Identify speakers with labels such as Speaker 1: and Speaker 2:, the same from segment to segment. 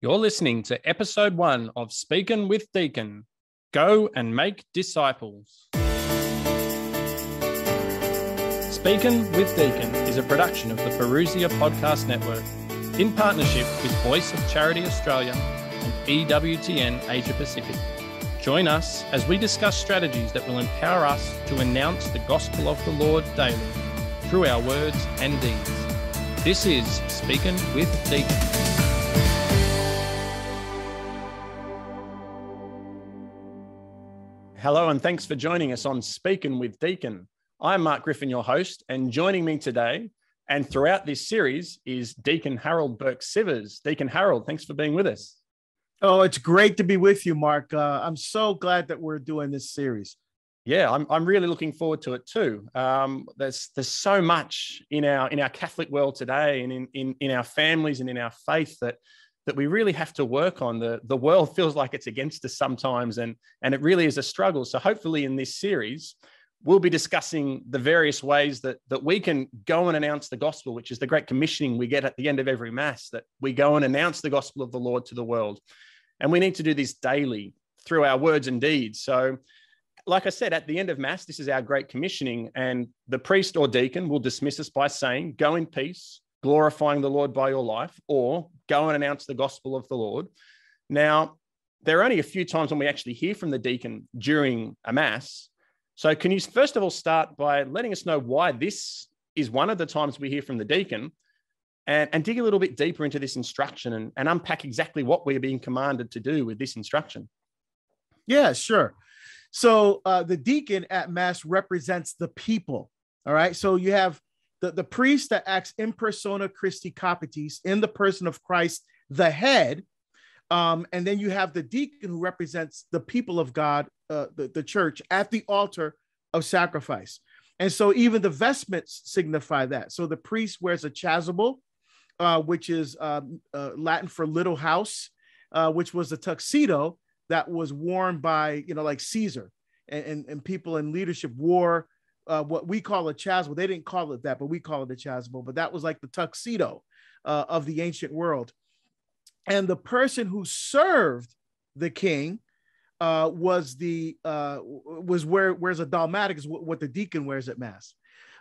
Speaker 1: You're listening to episode one of Speaking with Deacon. Go and make disciples. Speaking with Deacon is a production of the Parousia Podcast Network in partnership with Voice of Charity Australia and EWTN Asia Pacific. Join us as we discuss strategies that will empower us to announce the gospel of the Lord daily through our words and deeds. This is Speaking with Deacon. Hello, and thanks for joining us on Speaking with Deacon. I'm Mark Griffin, your host, and joining me today and throughout this series is Deacon Harold Burke Sivers. Deacon Harold, thanks for being with us.
Speaker 2: Oh, it's great to be with you, Mark. Uh, I'm so glad that we're doing this series.
Speaker 1: Yeah, I'm, I'm really looking forward to it too. Um, there's there's so much in our in our Catholic world today, and in, in in our families and in our faith that that we really have to work on. The, the world feels like it's against us sometimes, and, and it really is a struggle. So, hopefully, in this series, we'll be discussing the various ways that, that we can go and announce the gospel, which is the great commissioning we get at the end of every Mass, that we go and announce the gospel of the Lord to the world. And we need to do this daily through our words and deeds. So, like I said, at the end of Mass, this is our great commissioning, and the priest or deacon will dismiss us by saying, Go in peace, glorifying the Lord by your life, or go and announce the gospel of the Lord. Now, there are only a few times when we actually hear from the deacon during a mass. So, can you first of all start by letting us know why this is one of the times we hear from the deacon and, and dig a little bit deeper into this instruction and, and unpack exactly what we're being commanded to do with this instruction?
Speaker 2: Yeah, sure. So, uh, the deacon at mass represents the people. All right. So, you have the, the priest that acts in persona Christi Capitis in the person of Christ, the head. Um, and then you have the deacon who represents the people of God, uh, the, the church, at the altar of sacrifice. And so even the vestments signify that. So the priest wears a chasuble, uh, which is um, uh, Latin for little house, uh, which was a tuxedo that was worn by, you know, like Caesar. And, and, and people in leadership wore uh, what we call a chasuble. They didn't call it that, but we call it a chasuble. But that was like the tuxedo uh, of the ancient world. And the person who served the king uh, was the uh, was where wears a dalmatic is what the deacon wears at mass.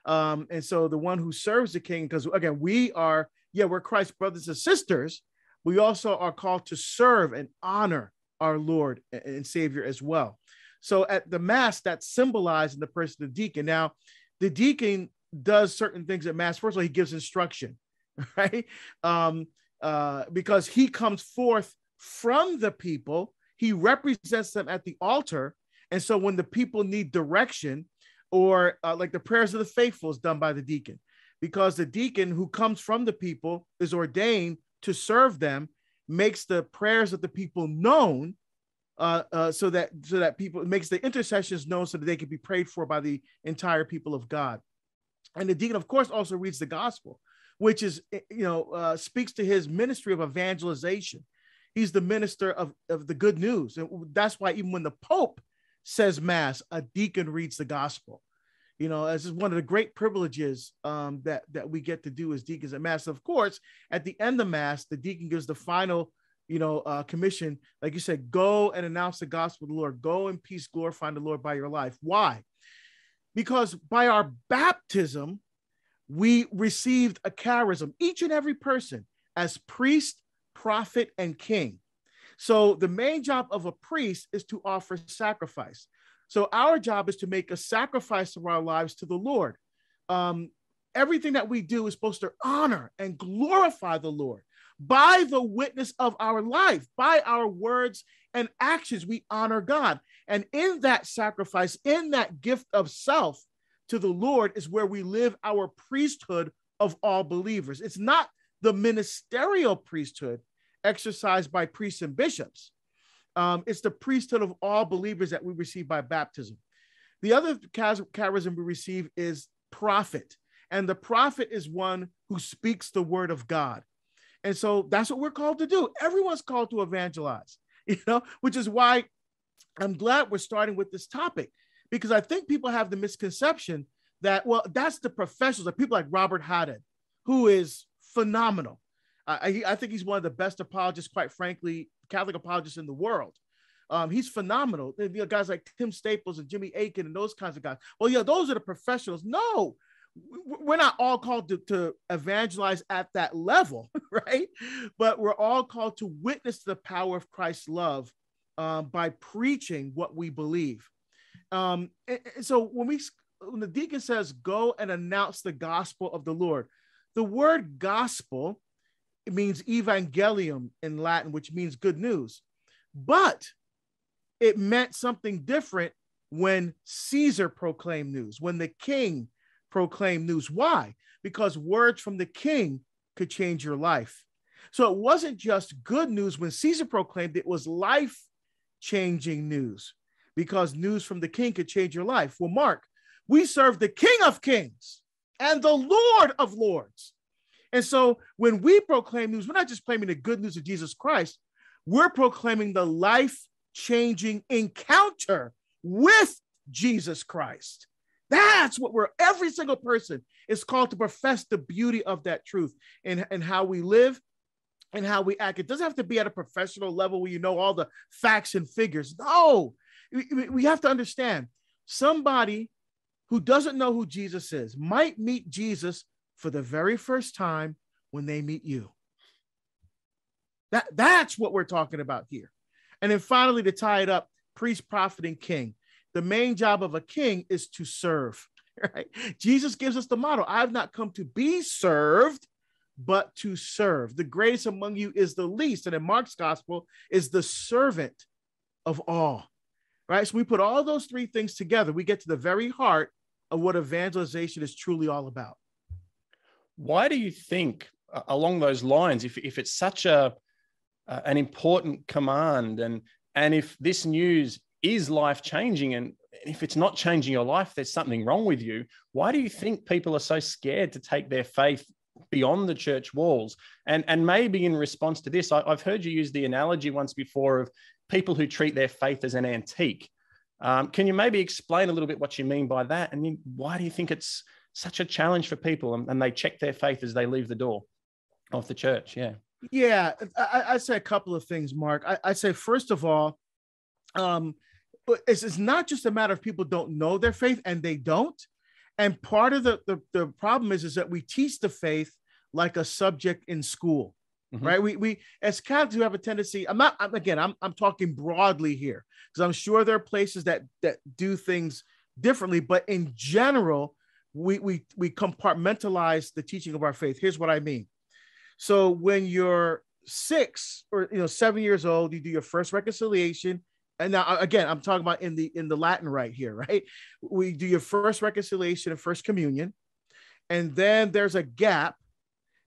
Speaker 2: Um, and so the one who serves the king, because again, we are yeah we're Christ's brothers and sisters. We also are called to serve and honor our Lord and Savior as well. So at the mass, that's symbolized in the person of the deacon. Now, the deacon does certain things at mass. First of all, he gives instruction, right? Um, uh, because he comes forth from the people, he represents them at the altar. And so when the people need direction, or uh, like the prayers of the faithful is done by the deacon, because the deacon who comes from the people is ordained to serve them, makes the prayers of the people known uh, uh, so that so that people makes the intercessions known so that they can be prayed for by the entire people of God. And the deacon, of course, also reads the gospel, which is eh, you know uh, speaks to his ministry of evangelization. He's the minister of, of the good news, and that's why even when the Pope says mass, a deacon reads the gospel. You know, this is one of the great privileges um, that that we get to do as deacons at mass. Of course, at the end of mass, the deacon gives the final you know, uh, commission, like you said, go and announce the gospel of the Lord. Go in peace, glorifying the Lord by your life. Why? Because by our baptism, we received a charism, each and every person, as priest, prophet, and king. So the main job of a priest is to offer sacrifice. So our job is to make a sacrifice of our lives to the Lord. Um, everything that we do is supposed to honor and glorify the Lord by the witness of our life, by our words and actions, we honor God. And in that sacrifice, in that gift of self to the Lord, is where we live our priesthood of all believers. It's not the ministerial priesthood exercised by priests and bishops, um, it's the priesthood of all believers that we receive by baptism. The other charism we receive is prophet. And the prophet is one who speaks the word of God. And so that's what we're called to do. Everyone's called to evangelize, you know, which is why I'm glad we're starting with this topic because I think people have the misconception that, well, that's the professionals, like people like Robert Haddon, who is phenomenal. I, I think he's one of the best apologists, quite frankly, Catholic apologists in the world. Um, he's phenomenal. You know, guys like Tim Staples and Jimmy Akin and those kinds of guys. Well, yeah, those are the professionals. No, we're not all called to, to evangelize at that level, right? But we're all called to witness the power of Christ's love um, by preaching what we believe. Um, and, and so when we when the deacon says, "Go and announce the gospel of the Lord," the word "gospel" means evangelium in Latin, which means good news, but it meant something different when Caesar proclaimed news, when the king proclaimed news. Why? Because words from the king could change your life. So it wasn't just good news when Caesar proclaimed it was life changing news because news from the king could change your life. Well, Mark, we serve the King of Kings and the Lord of Lords. And so when we proclaim news, we're not just proclaiming the good news of Jesus Christ, we're proclaiming the life changing encounter with Jesus Christ. That's what we're, every single person is called to profess the beauty of that truth and, and how we live and how we act. It doesn't have to be at a professional level where you know all the facts and figures. No, we, we have to understand somebody who doesn't know who Jesus is might meet Jesus for the very first time when they meet you. That, that's what we're talking about here. And then finally, to tie it up, priest, prophet, and king. The main job of a king is to serve. Right? Jesus gives us the model I've not come to be served, but to serve. The greatest among you is the least. And in Mark's gospel, is the servant of all. Right? So we put all those three things together, we get to the very heart of what evangelization is truly all about.
Speaker 1: Why do you think, uh, along those lines, if, if it's such a uh, an important command and and if this news is life changing? And if it's not changing your life there's something wrong with you. Why do you think people are so scared to take their faith beyond the church walls? And and maybe in response to this I, have heard you use the analogy once before of people who treat their faith as an antique. Um, can you maybe explain a little bit what you mean by that? And why do you think it's such a challenge for people and, and they check their faith as they leave the door of the church? Yeah.
Speaker 2: Yeah, I, I say a couple of things, Mark. I, I say first of all, um, it's, it's not just a matter of people don't know their faith and they don't. And part of the, the, the problem is, is that we teach the faith like a subject in school. Mm-hmm. right we we as catholics who have a tendency i'm not I'm, again i'm i'm talking broadly here because i'm sure there are places that that do things differently but in general we we we compartmentalize the teaching of our faith here's what i mean so when you're six or you know seven years old, you do your first reconciliation. And now again, I'm talking about in the in the Latin rite here, right? We do your first reconciliation and first communion, and then there's a gap,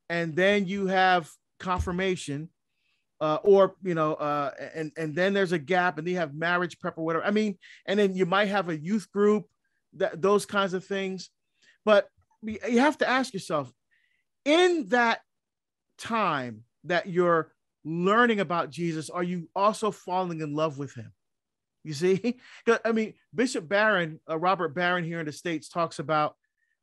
Speaker 2: and then you have confirmation, uh, or you know, uh, and and then there's a gap, and then you have marriage prep or whatever. I mean, and then you might have a youth group, that those kinds of things. But you have to ask yourself, in that time that you're learning about Jesus, are you also falling in love with him? You see, I mean, Bishop Barron, uh, Robert Barron here in the States talks about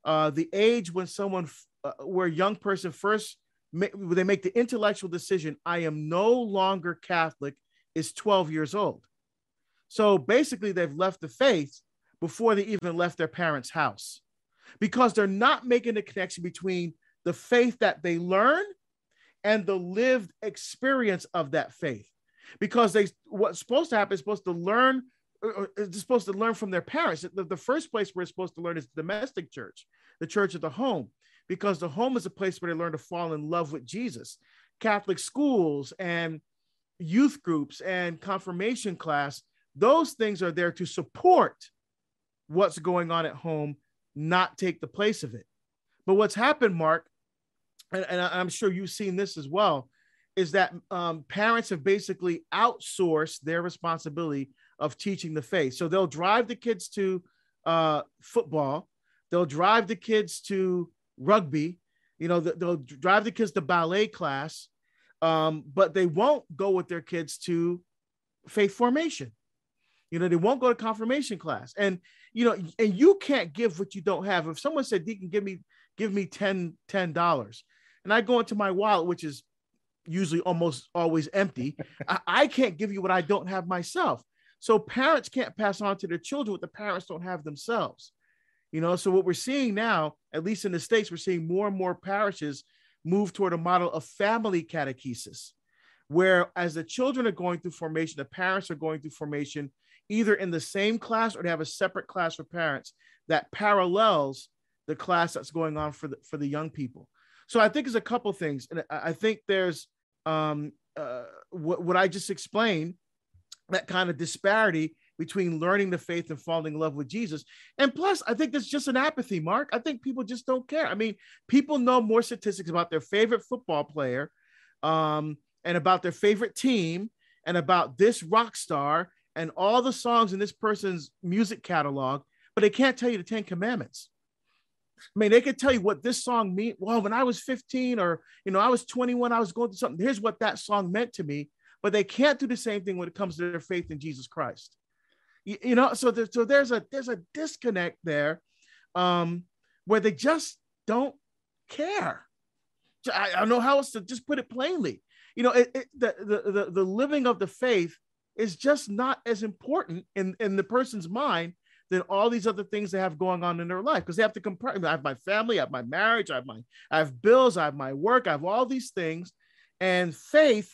Speaker 2: uh, the age when someone, uh, where a young person first, they make the intellectual decision, I am no longer Catholic, is 12 years old. So basically, they've left the faith before they even left their parents' house because they're not making the connection between the faith that they learn and the lived experience of that faith. Because they what's supposed to happen is supposed to learn, uh, uh, is supposed to learn from their parents. The, the first place we're supposed to learn is the domestic church, the church of the home, because the home is a place where they learn to fall in love with Jesus. Catholic schools and youth groups and confirmation class, those things are there to support what's going on at home, not take the place of it. But what's happened, Mark, and, and I'm sure you've seen this as well, is that um, parents have basically outsourced their responsibility of teaching the faith. So they'll drive the kids to uh, football, they'll drive the kids to rugby, you know, they'll drive the kids to ballet class, um, but they won't go with their kids to faith formation. You know, they won't go to confirmation class. And, you know, and you can't give what you don't have. If someone said, Deacon, give me, give me 10, $10, and I go into my wallet, which is usually almost always empty. I, I can't give you what I don't have myself. So parents can't pass on to their children what the parents don't have themselves. You know, so what we're seeing now, at least in the States, we're seeing more and more parishes move toward a model of family catechesis, where as the children are going through formation, the parents are going through formation either in the same class or they have a separate class for parents that parallels the class that's going on for the for the young people. So I think there's a couple things, and I think there's um, uh, what, what I just explained, that kind of disparity between learning the faith and falling in love with Jesus. And plus, I think there's just an apathy, Mark. I think people just don't care. I mean, people know more statistics about their favorite football player um, and about their favorite team and about this rock star and all the songs in this person's music catalog, but they can't tell you the Ten Commandments. I mean, they could tell you what this song mean. Well, when I was 15 or you know, I was 21, I was going through something. Here's what that song meant to me. But they can't do the same thing when it comes to their faith in Jesus Christ you, you know so there, so there's a there's a disconnect there um where they just don't care I, I don't know how else to just put it plainly you know it, it, the, the, the the living of the faith is just not as important in in the person's mind than all these other things they have going on in their life because they have to compare. I have my family, I have my marriage, I have my I have bills, I have my work, I have all these things, and faith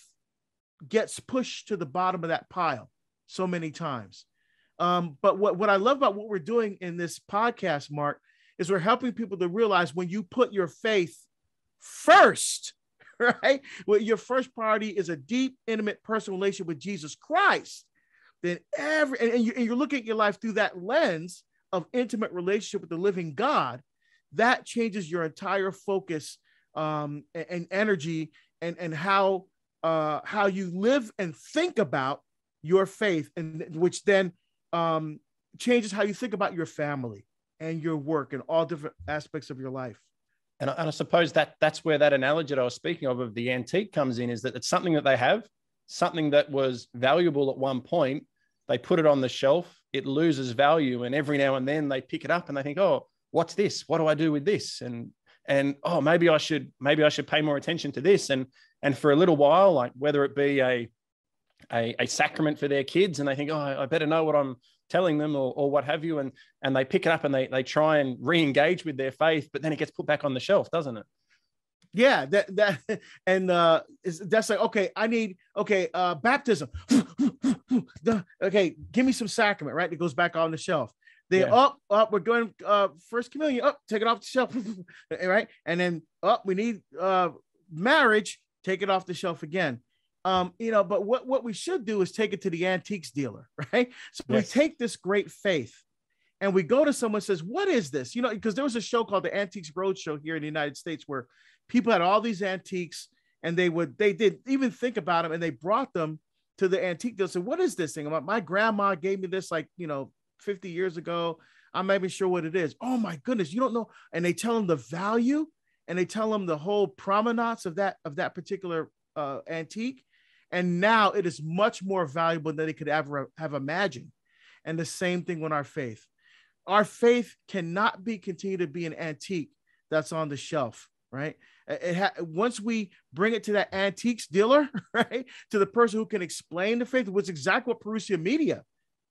Speaker 2: gets pushed to the bottom of that pile so many times. Um, but what, what I love about what we're doing in this podcast, Mark, is we're helping people to realize when you put your faith first, right? Well, your first priority is a deep, intimate personal relationship with Jesus Christ. Then every and, and, you, and you're looking at your life through that lens of intimate relationship with the living God, that changes your entire focus um, and, and energy and and how uh, how you live and think about your faith, and which then um, changes how you think about your family and your work and all different aspects of your life.
Speaker 1: And I, and I suppose that that's where that analogy that I was speaking of of the antique comes in is that it's something that they have, something that was valuable at one point. They put it on the shelf, it loses value, and every now and then they pick it up and they think, "Oh, what's this? What do I do with this?" And and oh, maybe I should maybe I should pay more attention to this. And and for a little while, like whether it be a a, a sacrament for their kids and they think, oh, I better know what I'm telling them or, or what have you. And, and they pick it up and they, they try and re-engage with their faith, but then it gets put back on the shelf, doesn't it?
Speaker 2: Yeah, that that and uh that's like okay, I need okay, uh baptism. okay, give me some sacrament, right? It goes back on the shelf. They yeah. up, up, we're going uh first communion, up, take it off the shelf, right? And then up, we need uh marriage, take it off the shelf again. Um, you know, but what, what we should do is take it to the antiques dealer, right? So yes. we take this great faith and we go to someone says, What is this? You know, because there was a show called the Antiques Roadshow here in the United States where people had all these antiques and they would they did even think about them and they brought them to the antique dealer. Said, What is this thing? My grandma gave me this like, you know, 50 years ago. I'm not even sure what it is. Oh my goodness, you don't know. And they tell them the value and they tell them the whole provenance of that of that particular uh, antique and now it is much more valuable than they could ever have imagined. And the same thing with our faith. Our faith cannot be continue to be an antique that's on the shelf, right? Ha- once we bring it to that antiques dealer, right, to the person who can explain the faith, which is exactly what Parousia Media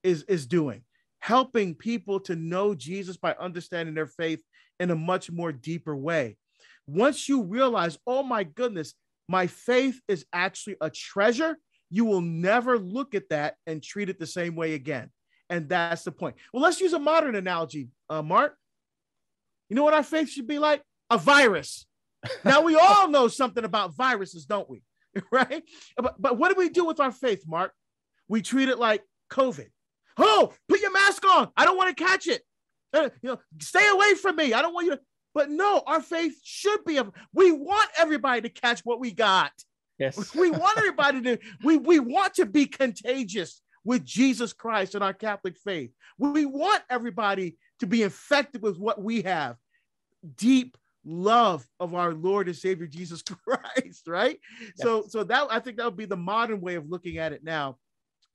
Speaker 2: is is doing, helping people to know Jesus by understanding their faith in a much more deeper way. Once you realize, oh my goodness, my faith is actually a treasure. You will never look at that and treat it the same way again. And that's the point. Well, let's use a modern analogy, uh, Mark. You know what our faith should be like? A virus. Now, we all know something about viruses, don't we? right? But, but what do we do with our faith, Mark? We treat it like COVID. Oh, put your mask on. I don't want to catch it. Uh, you know, stay away from me. I don't want you to. But no, our faith should be. A, we want everybody to catch what we got.
Speaker 1: Yes.
Speaker 2: we want everybody to. We we want to be contagious with Jesus Christ and our Catholic faith. We want everybody to be infected with what we have. Deep love of our Lord and Savior Jesus Christ, right? Yes. So so that I think that would be the modern way of looking at it now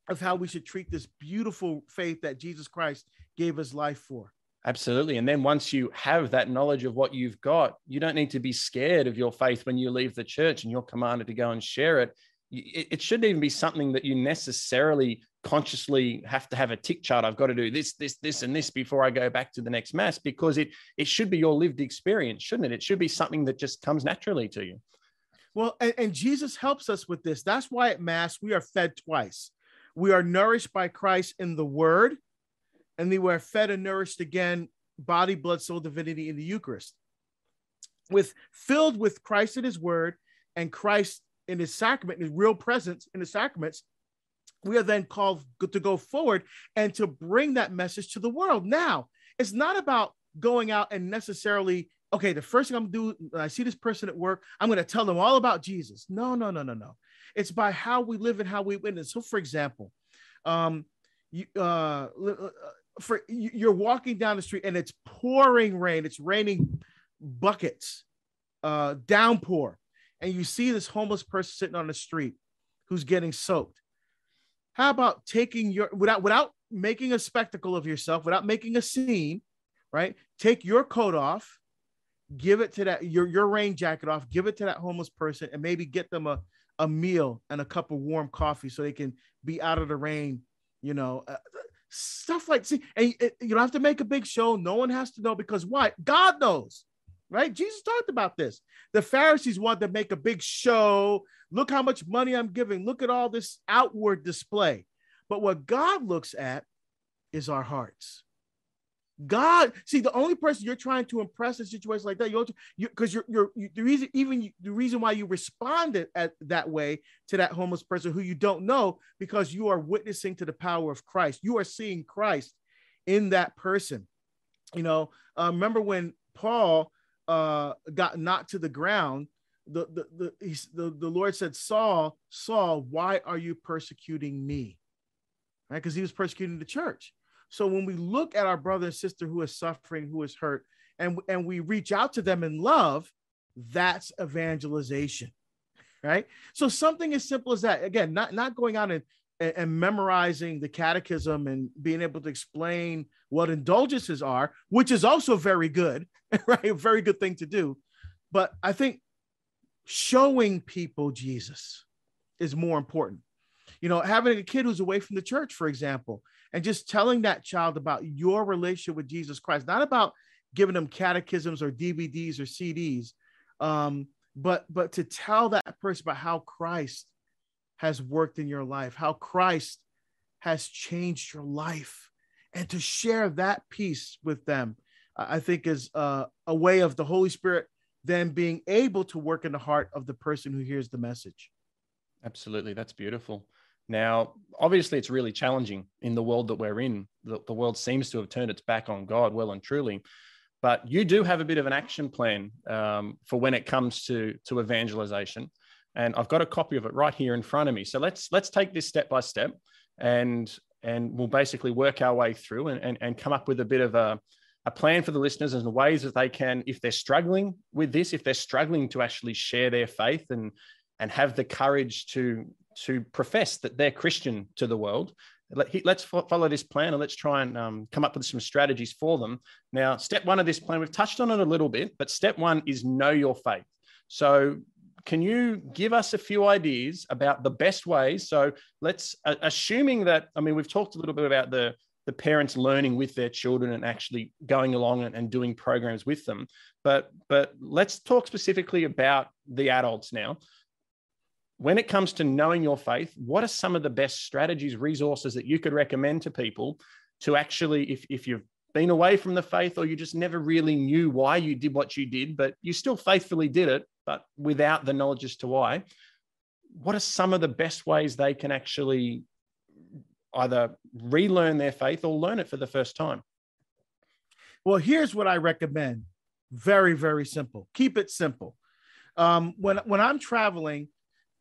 Speaker 2: of how we should treat this beautiful faith that Jesus Christ gave his life for.
Speaker 1: Absolutely. And then once you have that knowledge of what you've got, you don't need to be scared of your faith when you leave the church and you're commanded to go and share it. It, shouldn't even be something that you necessarily consciously have to have a tick chart. I've got to do this, this, this, and this before I go back to the next mass because it it should be your lived experience, shouldn't it? It should be something that just comes naturally to you.
Speaker 2: Well, and, and Jesus helps us with this. That's why at Mass we are fed twice. We are nourished by Christ in the Word, and then we're fed and nourished again, body, blood, soul, divinity in the Eucharist. With filled with Christ in His Word and Christ in His sacrament, in His real presence in the sacraments, we are then called to go forward and to bring that message to the world. Now, it's not about going out and necessarily, okay, the first thing I'm gonna do when I see this person at work, I'm gonna tell them all about Jesus. No, no, no, no, no. It's by how we live and how we witness. So, for example, um, you, uh, uh for you're walking down the street and it's pouring rain, it's raining buckets, uh, downpour, and you see this homeless person sitting on the street who's getting soaked how about taking your without without making a spectacle of yourself, without making a scene, right? Take your coat off, give it to that your your rain jacket off, give it to that homeless person, and maybe get them a a meal and a cup of warm coffee so they can be out of the rain. You know, uh, stuff like see, and you don't have to make a big show. No one has to know because why? God knows right? Jesus talked about this. The Pharisees wanted to make a big show. Look how much money I'm giving. Look at all this outward display. But what God looks at is our hearts. God, see, the only person you're trying to impress in situations like that, you're because you, you're, you're you, the reason, even you, the reason why you responded at that way to that homeless person who you don't know, because you are witnessing to the power of Christ. You are seeing Christ in that person. You know, uh, remember when Paul uh, got knocked to the ground, the the the, the the Lord said, Saul, Saul, why are you persecuting me? Right, because he was persecuting the church. So when we look at our brother and sister who is suffering, who is hurt, and and we reach out to them in love, that's evangelization, right? So something as simple as that. Again, not not going out and and, memorizing the catechism and being able to explain what indulgences are, which is also very good, right? A very good thing to do. But I think showing people Jesus is more important. You know, having a kid who's away from the church, for example, and just telling that child about your relationship with Jesus Christ, not about giving them catechisms or DVDs or CDs, um, but but to tell that person about how Christ has worked in your life, how Christ has changed your life, and to share that piece with them, I think is uh, a way of the Holy Spirit then being able to work in the heart of the person who hears the message.
Speaker 1: Absolutely. That's beautiful. Now, obviously, it's really challenging in the world that we're in. The, the world seems to have turned its back on God well and truly. But you do have a bit of an action plan um, for when it comes to, to evangelization and I've got a copy of it right here in front of me. So let's let's take this step by step, and and we'll basically work our way through and, and, and come up with a bit of a, a plan for the listeners and the ways that they can, if they're struggling with this, if they're struggling to actually share their faith and and have the courage to to profess that they're Christian to the world. Let, us follow this plan and let's try and um, come up with some strategies for them. Now, step one of this plan, we've touched on it a little bit, but step one is know your faith. So can you give us a few ideas about the best ways? So let's, assuming that, I mean, we've talked a little bit about the, the parents learning with their children and actually going along and, and doing programs with them. But, but let's talk specifically about the adults now. When it comes to knowing your faith, what are some of the best strategies, resources that you could recommend to people to actually, if, if you've been away from the faith or you just never really knew why you did what you did, but you still faithfully did it, but without the knowledge as to why, what are some of the best ways they can actually either relearn their faith or learn it for the first time?
Speaker 2: Well, here's what I recommend. Very, very simple. Keep it simple. Um, when when I'm traveling,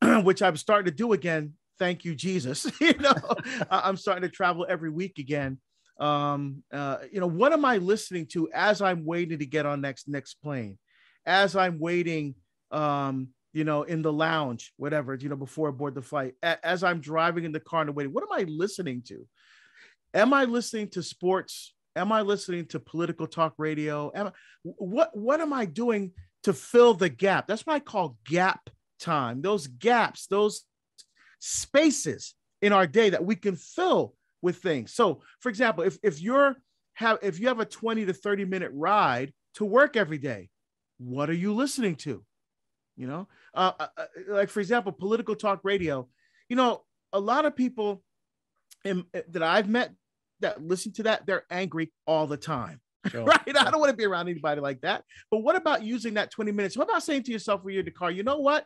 Speaker 2: which I'm starting to do again, thank you, Jesus. you know, I'm starting to travel every week again. Um, uh, you know, what am I listening to as I'm waiting to get on next next plane? As I'm waiting um, you know, in the lounge, whatever, you know, before I board the flight, a- as I'm driving in the car and waiting, what am I listening to? Am I listening to sports Am I listening to political talk radio? Am I, what what am I doing to fill the gap? That's what I call gap time. Those gaps, those spaces in our day that we can fill with things. So, for example, if if you're have if you have a 20 to 30 minute ride to work every day, what are you listening to? You know, uh, uh, uh like for example, political talk radio. You know, a lot of people in, that I've met that listen to that, they're angry all the time. Sure. right? I don't want to be around anybody like that. But what about using that 20 minutes? What about saying to yourself when you're in the car, you know what?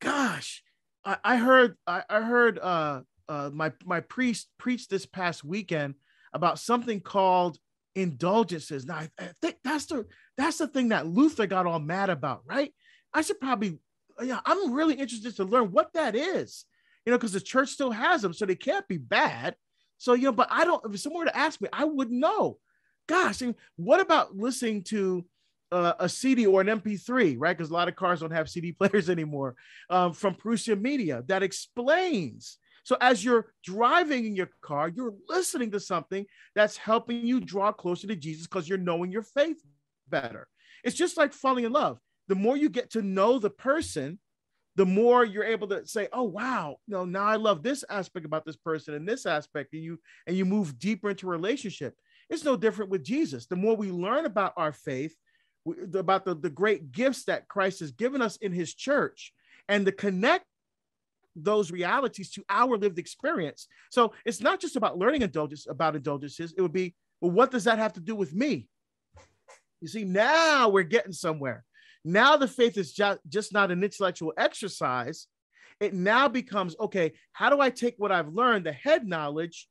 Speaker 2: Gosh, I, I heard I, I heard uh, uh, my my priest preached this past weekend about something called indulgences. Now I, think that's the that's the thing that Luther got all mad about, right? I should probably yeah, I'm really interested to learn what that is, you know, because the church still has them, so they can't be bad. So, you know, but I don't, if someone were to ask me, I wouldn't know. Gosh, and what about listening to uh, a CD or an MP3, right? Because a lot of cars don't have CD players anymore um, from Parousia Media that explains. So as you're driving in your car, you're listening to something that's helping you draw closer to Jesus because you're knowing your faith better. It's just like falling in love. The more you get to know the person, the more you're able to say, "Oh wow, you know, now I love this aspect about this person and this aspect," and you and you move deeper into relationship. It's no different with Jesus. The more we learn about our faith, about the, the great gifts that Christ has given us in His church, and to connect those realities to our lived experience. So it's not just about learning indulgence about indulgences. It would be, well, what does that have to do with me? You see, now we're getting somewhere. Now the faith is just, just not an intellectual exercise. It now becomes okay, how do I take what I've learned, the head knowledge,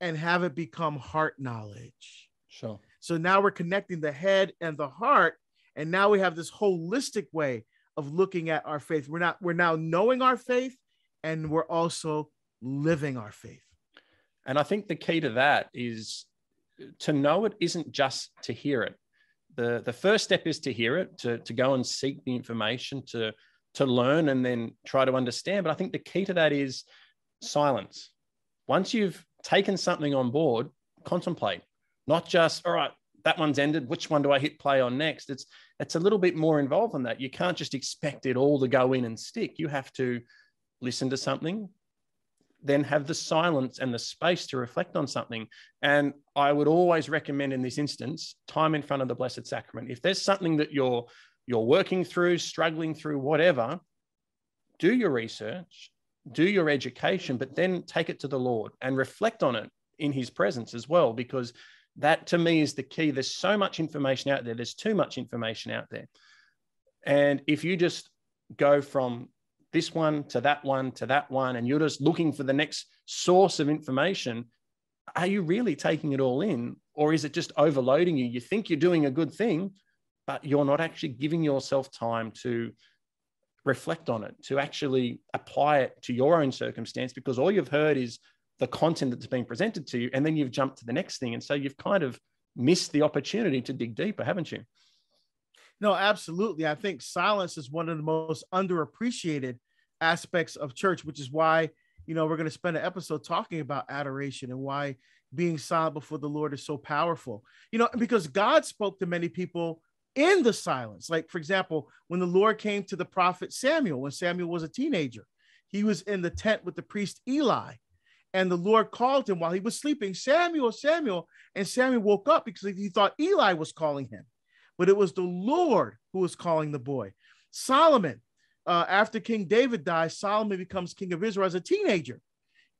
Speaker 2: and have it become heart knowledge?
Speaker 1: Sure.
Speaker 2: So now we're connecting the head and the heart. And now we have this holistic way of looking at our faith. We're not, we're now knowing our faith and we're also living our faith.
Speaker 1: And I think the key to that is to know it isn't just to hear it the the first step is to hear it, to to go and seek the information, to to learn and then try to understand. But I think the key to that is silence. Once you've taken something on board, contemplate, not just all right. That one's ended. Which one do I hit play on next? It's it's a little bit more involved than that. You can't just expect it all to go in and stick. You have to listen to something, then have the silence and the space to reflect on something. And I would always recommend in this instance, time in front of the Blessed Sacrament. If there's something that you're you're working through, struggling through, whatever, do your research, do your education, but then take it to the Lord and reflect on it in his presence as well, because that to me is the key. There's so much information out there, there's too much information out there. And if you just go from this one to that one to that one, and you're just looking for the next source of information, are you really taking it all in? Or is it just overloading you? You think you're doing a good thing, but you're not actually giving yourself time to reflect on it, to actually apply it to your own circumstance, because all you've heard is the content that's being presented to you, and then you've jumped to the next thing. And so you've kind of missed the opportunity to dig deeper, haven't you?
Speaker 2: No, absolutely. I think silence is one of the most underappreciated aspects of church, which is why, you know, we're going to spend an episode talking about adoration and why being silent before the Lord is so powerful. You know, because God spoke to many people in the silence. Like, for example, when the Lord came to the prophet Samuel, when Samuel was a teenager, he was in the tent with the priest Eli. And the Lord called him while he was sleeping, Samuel, Samuel. And Samuel woke up because he thought Eli was calling him but it was the Lord who was calling the boy. Solomon, uh, after King David dies, Solomon becomes king of Israel as a teenager.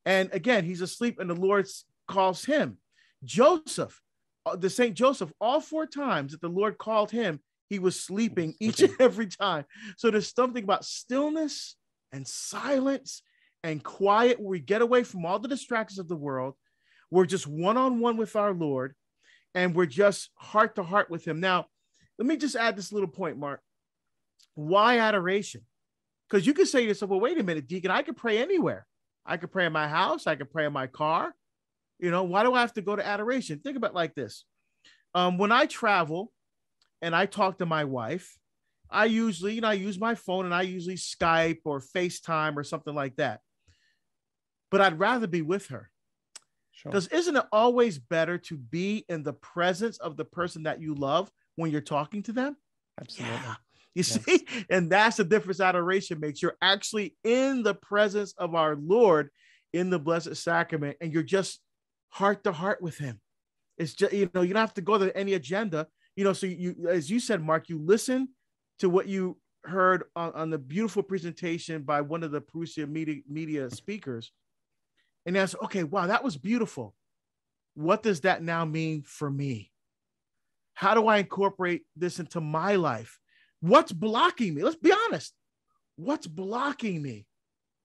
Speaker 2: And again, he's asleep, and the Lord calls him. Joseph, uh, the Saint Joseph, all four times that the Lord called him, he was sleeping each and every time. So there's something about stillness and silence and quiet where we get away from all the distractions of the world. We're just one on one with our Lord and we're just heart to heart with Him. Now, let me just add this little point, Mark. Why adoration? Because you could say to yourself, well, wait a minute, Deacon, I could pray anywhere. I could pray in my house, I could pray in my car. You know, why do I have to go to adoration? Think about like this. Um, when I travel and I talk to my wife, I usually, you know, I use my phone and I usually Skype or FaceTime or something like that. But I'd rather be with her. Because sure. isn't it always better to be in the presence of the person that you love when you're talking to them?
Speaker 1: Absolutely. Yeah.
Speaker 2: You yes. see, and that's the difference adoration makes. You're actually in the presence of our Lord in the Blessed Sacrament, and you're just heart to heart with Him. It's just, you know, you don't have to go to any agenda, you know. So, you, as you said, Mark, you listen to what you heard on, on the beautiful presentation by one of the Parousia media, media speakers. And that's okay, wow, that was beautiful. What does that now mean for me? How do I incorporate this into my life? What's blocking me? Let's be honest. What's blocking me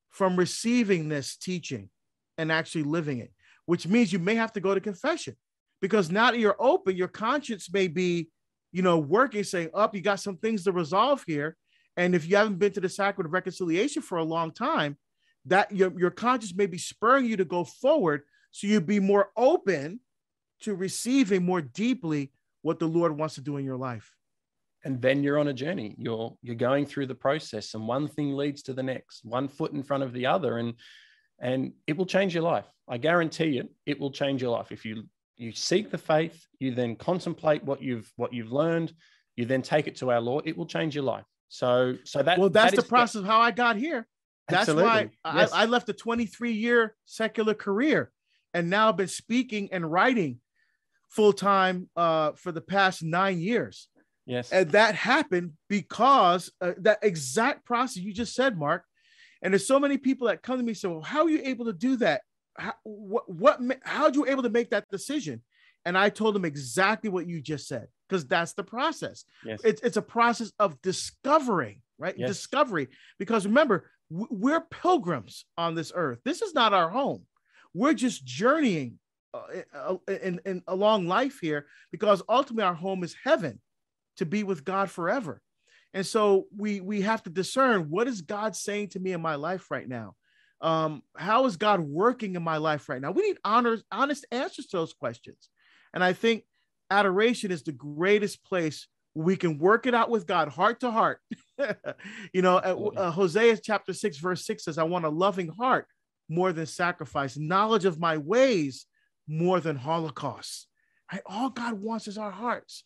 Speaker 2: from receiving this teaching and actually living it? Which means you may have to go to confession because now that you're open, your conscience may be, you know, working, saying, Up, oh, you got some things to resolve here. And if you haven't been to the sacrament of reconciliation for a long time, that your, your conscience may be spurring you to go forward so you'd be more open to receiving more deeply what the Lord wants to do in your life.
Speaker 1: And then you're on a journey. You're you're going through the process and one thing leads to the next one foot in front of the other. And and it will change your life. I guarantee you it will change your life. If you you seek the faith you then contemplate what you've what you've learned you then take it to our lord it will change your life. So so that
Speaker 2: well that's that the process of how i got here. That's Absolutely. why yes. I, I left a 23 year secular career and now i've been speaking and writing full time uh, for the past nine years
Speaker 1: Yes.
Speaker 2: And that happened because uh, that exact process you just said, Mark. And there's so many people that come to me and say, well, how are you able to do that? How, what, what, how'd you able to make that decision? And I told them exactly what you just said, because that's the process. Yes. It's, it's a process of discovering, right? Yes. Discovery. Because remember, we're pilgrims on this earth. This is not our home. We're just journeying uh, in, in, along life here because ultimately our home is heaven to be with God forever. And so we we have to discern what is God saying to me in my life right now. Um, how is God working in my life right now? We need honors, honest answers to those questions. And I think adoration is the greatest place we can work it out with God, heart to heart. you know, uh, Hosea chapter 6, verse 6 says, I want a loving heart more than sacrifice, knowledge of my ways more than holocausts. Right? All God wants is our hearts.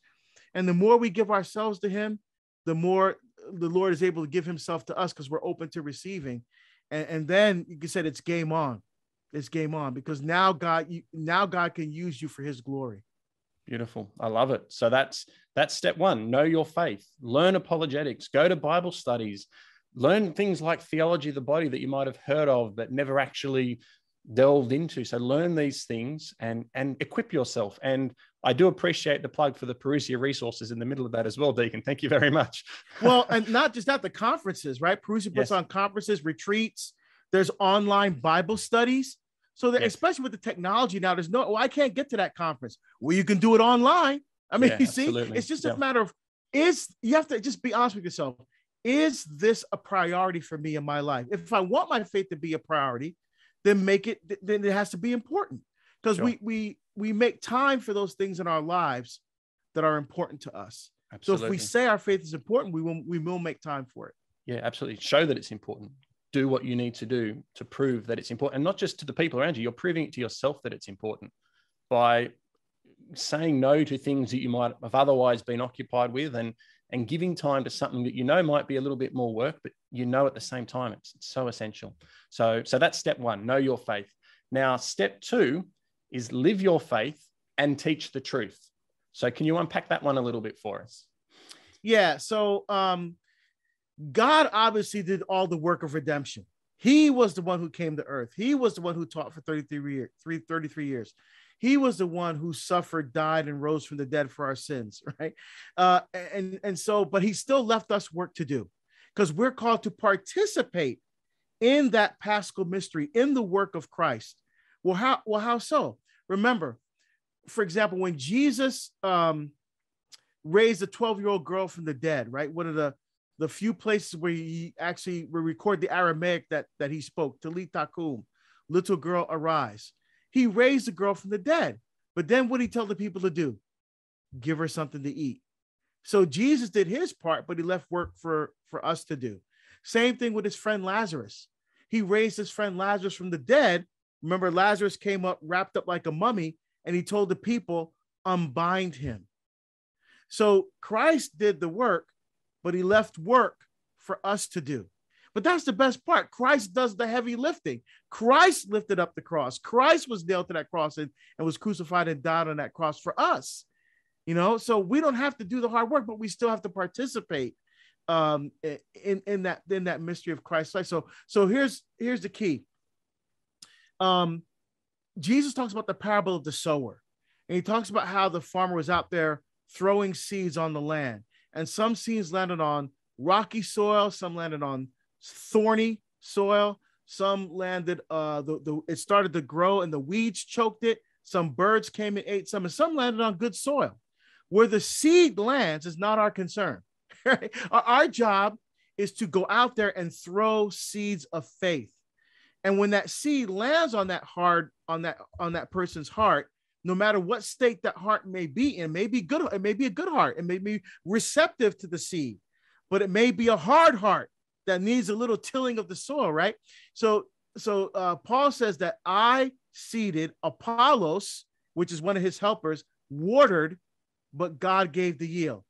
Speaker 2: And the more we give ourselves to Him, the more the Lord is able to give Himself to us because we're open to receiving. And, and then you said it's game on. It's game on because now God, you, now God can use you for His glory.
Speaker 1: Beautiful. I love it. So that's that's step one. Know your faith. Learn apologetics. Go to Bible studies. Learn things like theology of the body that you might have heard of but never actually delved into. So learn these things and and equip yourself. And I do appreciate the plug for the Parousia resources in the middle of that as well, Deacon. Thank you very much.
Speaker 2: well, and not just that, the conferences, right? Parousia puts yes. on conferences, retreats. There's online Bible studies. So that yes. especially with the technology now, there's no, well, I can't get to that conference. Well, you can do it online. I mean, yeah, you see, absolutely. it's just yeah. a matter of is you have to just be honest with yourself. Is this a priority for me in my life? If I want my faith to be a priority, then make it then it has to be important. Because sure. we we we make time for those things in our lives that are important to us. Absolutely. so if we say our faith is important we will we will make time for it.
Speaker 1: Yeah absolutely. Show that it's important. Do what you need to do to prove that it's important and not just to the people around you. You're proving it to yourself that it's important by saying no to things that you might have otherwise been occupied with and and giving time to something that you know might be a little bit more work, but you know at the same time it's, it's so essential. So, so that's step one, know your faith. Now, step two is live your faith and teach the truth. So, can you unpack that one a little bit for us?
Speaker 2: Yeah. So, um, God obviously did all the work of redemption. He was the one who came to earth. He was the one who taught for 33 years, 33 years. He was the one who suffered, died, and rose from the dead for our sins, right? Uh, and and so, but he still left us work to do, because we're called to participate in that Paschal mystery, in the work of Christ. Well, how well how so? Remember, for example, when Jesus um, raised a 12 year old girl from the dead, right? One of the the few places where he actually record the Aramaic that that he spoke, Talitha kum, little girl arise. He raised the girl from the dead. But then what did he tell the people to do? Give her something to eat. So Jesus did his part, but he left work for, for us to do. Same thing with his friend Lazarus. He raised his friend Lazarus from the dead, Remember, Lazarus came up wrapped up like a mummy, and he told the people, unbind him. So Christ did the work, but he left work for us to do. But that's the best part. Christ does the heavy lifting. Christ lifted up the cross. Christ was nailed to that cross and, and was crucified and died on that cross for us. You know, so we don't have to do the hard work, but we still have to participate um, in in that in that mystery of Christ's life. So so here's here's the key. Um, Jesus talks about the parable of the sower, and he talks about how the farmer was out there throwing seeds on the land, and some seeds landed on rocky soil, some landed on thorny soil, some landed uh the, the it started to grow and the weeds choked it. Some birds came and ate some, and some landed on good soil. Where the seed lands is not our concern. Our job is to go out there and throw seeds of faith. And when that seed lands on that hard on that on that person's heart, no matter what state that heart may be in, may be good, it may be a good heart, it may be receptive to the seed, but it may be a hard heart that needs a little tilling of the soil, right? So, so uh, Paul says that I seeded Apollos, which is one of his helpers, watered, but God gave the yield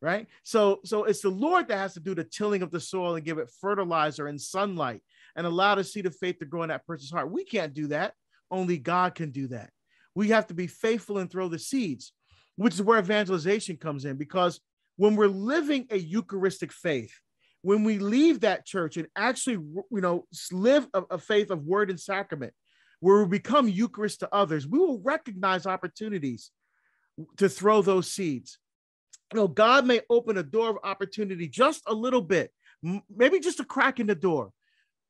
Speaker 2: right? So, so it's the Lord that has to do the tilling of the soil and give it fertilizer and sunlight and allow the seed of faith to grow in that person's heart. We can't do that. Only God can do that. We have to be faithful and throw the seeds, which is where evangelization comes in. Because when we're living a Eucharistic faith, when we leave that church and actually, you know, live a, a faith of word and sacrament, where we become Eucharist to others, we will recognize opportunities to throw those seeds you know, God may open a door of opportunity just a little bit, maybe just a crack in the door.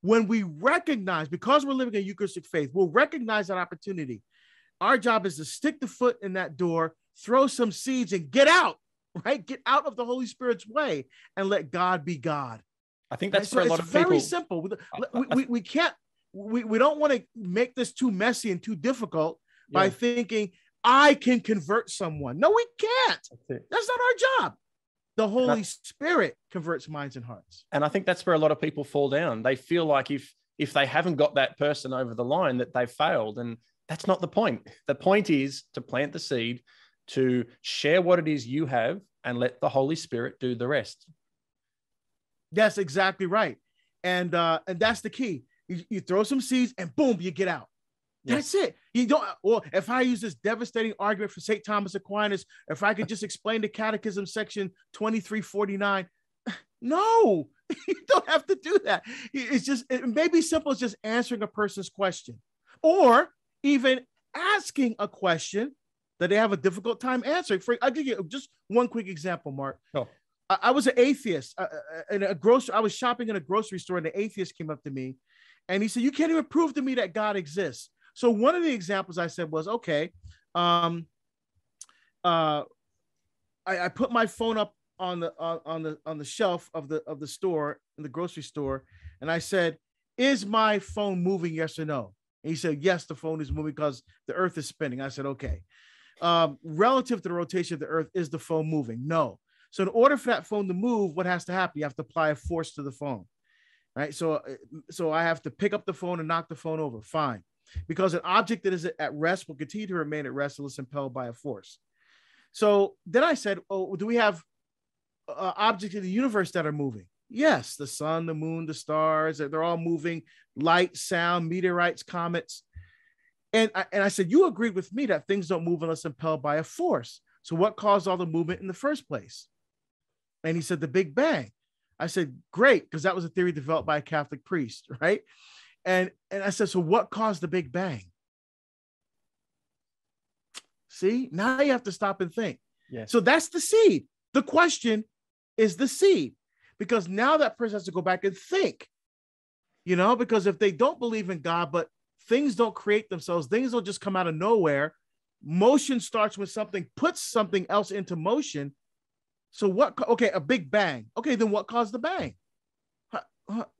Speaker 2: When we recognize, because we're living a Eucharistic faith, we'll recognize that opportunity. Our job is to stick the foot in that door, throw some seeds, and get out, right? Get out of the Holy Spirit's way and let God be God.
Speaker 1: I think that's for
Speaker 2: so
Speaker 1: a lot
Speaker 2: of
Speaker 1: people.
Speaker 2: It's Very simple. We, we, we can't, we, we don't want to make this too messy and too difficult yeah. by thinking I can convert someone. No, we can't. That's, that's not our job. The Holy Spirit converts minds and hearts.
Speaker 1: And I think that's where a lot of people fall down. They feel like if if they haven't got that person over the line, that they've failed. And that's not the point. The point is to plant the seed, to share what it is you have, and let the Holy Spirit do the rest.
Speaker 2: That's exactly right. And uh, and that's the key. You, you throw some seeds and boom, you get out. That's it. You don't. Well, if I use this devastating argument for St. Thomas Aquinas, if I could just explain the Catechism section 2349, no, you don't have to do that. It's just, it may be simple as just answering a person's question or even asking a question that they have a difficult time answering. For I'll give you just one quick example, Mark.
Speaker 1: Oh.
Speaker 2: I, I was an atheist uh, uh, in a grocery. I was shopping in a grocery store, and the atheist came up to me, and he said, "You can't even prove to me that God exists." So one of the examples I said was, okay, um, uh, I, I put my phone up on the uh, on the on the shelf of the of the store in the grocery store, and I said, "Is my phone moving? Yes or no?" And he said, "Yes, the phone is moving because the Earth is spinning." I said, "Okay." Um, relative to the rotation of the Earth, is the phone moving? No. So in order for that phone to move, what has to happen? You have to apply a force to the phone, right? So uh, so I have to pick up the phone and knock the phone over. Fine because an object that is at rest will continue to remain at rest unless impelled by a force. So then I said, Oh, do we have uh, objects in the universe that are moving? Yes, the sun, the moon, the stars, they're all moving, light, sound, meteorites, comets. And I, and I said, You agreed with me that things don't move unless impelled by a force. So what caused all the movement in the first place? And he said, The Big Bang. I said, Great, because that was a theory developed by a Catholic priest, right? And and I said, so what caused the Big Bang? See, now you have to stop and think.
Speaker 1: Yeah.
Speaker 2: So that's the seed. The question is the seed, because now that person has to go back and think. You know, because if they don't believe in God, but things don't create themselves, things don't just come out of nowhere. Motion starts with something, puts something else into motion. So what? Okay, a big bang. Okay, then what caused the bang?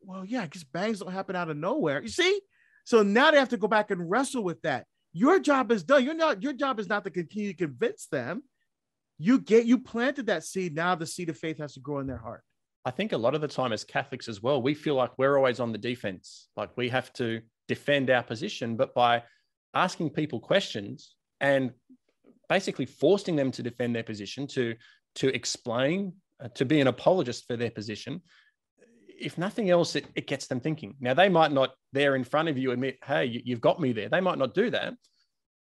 Speaker 2: well, yeah, because bangs don't happen out of nowhere. You see? So now they have to go back and wrestle with that. Your job is done. You're not, your job is not to continue to convince them. You get you planted that seed. Now the seed of faith has to grow in their heart.
Speaker 1: I think a lot of the time as Catholics as well, we feel like we're always on the defense. Like we have to defend our position, but by asking people questions and basically forcing them to defend their position, to, to explain, uh, to be an apologist for their position. If nothing else, it, it gets them thinking. Now, they might not there in front of you admit, hey, you, you've got me there. They might not do that,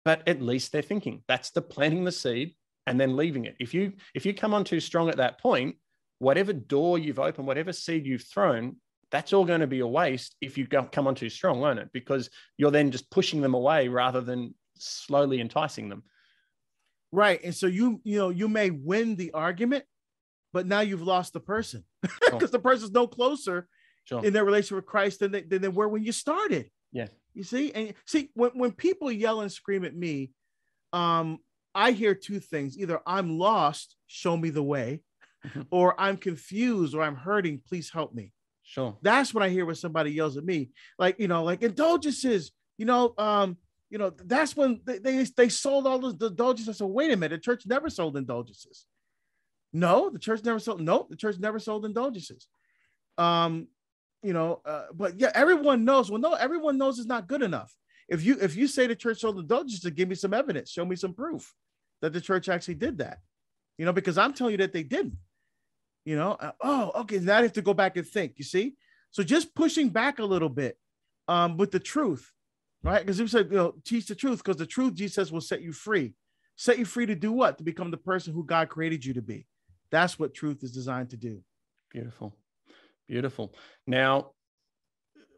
Speaker 1: but at least they're thinking. That's the planting the seed and then leaving it. If you if you come on too strong at that point, whatever door you've opened, whatever seed you've thrown, that's all going to be a waste if you come on too strong, won't it? Because you're then just pushing them away rather than slowly enticing them.
Speaker 2: Right. And so you, you know, you may win the argument, but now you've lost the person because sure. the person's no closer sure. in their relationship with Christ than they, than they were when you started.
Speaker 1: Yeah.
Speaker 2: You see, and see, when, when people yell and scream at me, um, I hear two things either I'm lost, show me the way, mm-hmm. or I'm confused or I'm hurting, please help me.
Speaker 1: Sure.
Speaker 2: That's what I hear when somebody yells at me. Like, you know, like indulgences, you know, um, you know, that's when they they, they sold all those indulgences. I said, wait a minute, the church never sold indulgences. No, the church never sold. No, the church never sold indulgences. Um, you know, uh, but yeah, everyone knows. Well, no, everyone knows it's not good enough. If you if you say the church sold indulgences, give me some evidence, show me some proof that the church actually did that. You know, because I'm telling you that they didn't. You know, uh, oh, okay. Now I have to go back and think. You see, so just pushing back a little bit um, with the truth, right? Because he said, you know, teach the truth, because the truth, Jesus will set you free. Set you free to do what? To become the person who God created you to be. That's what truth is designed to do.
Speaker 1: Beautiful, beautiful. Now,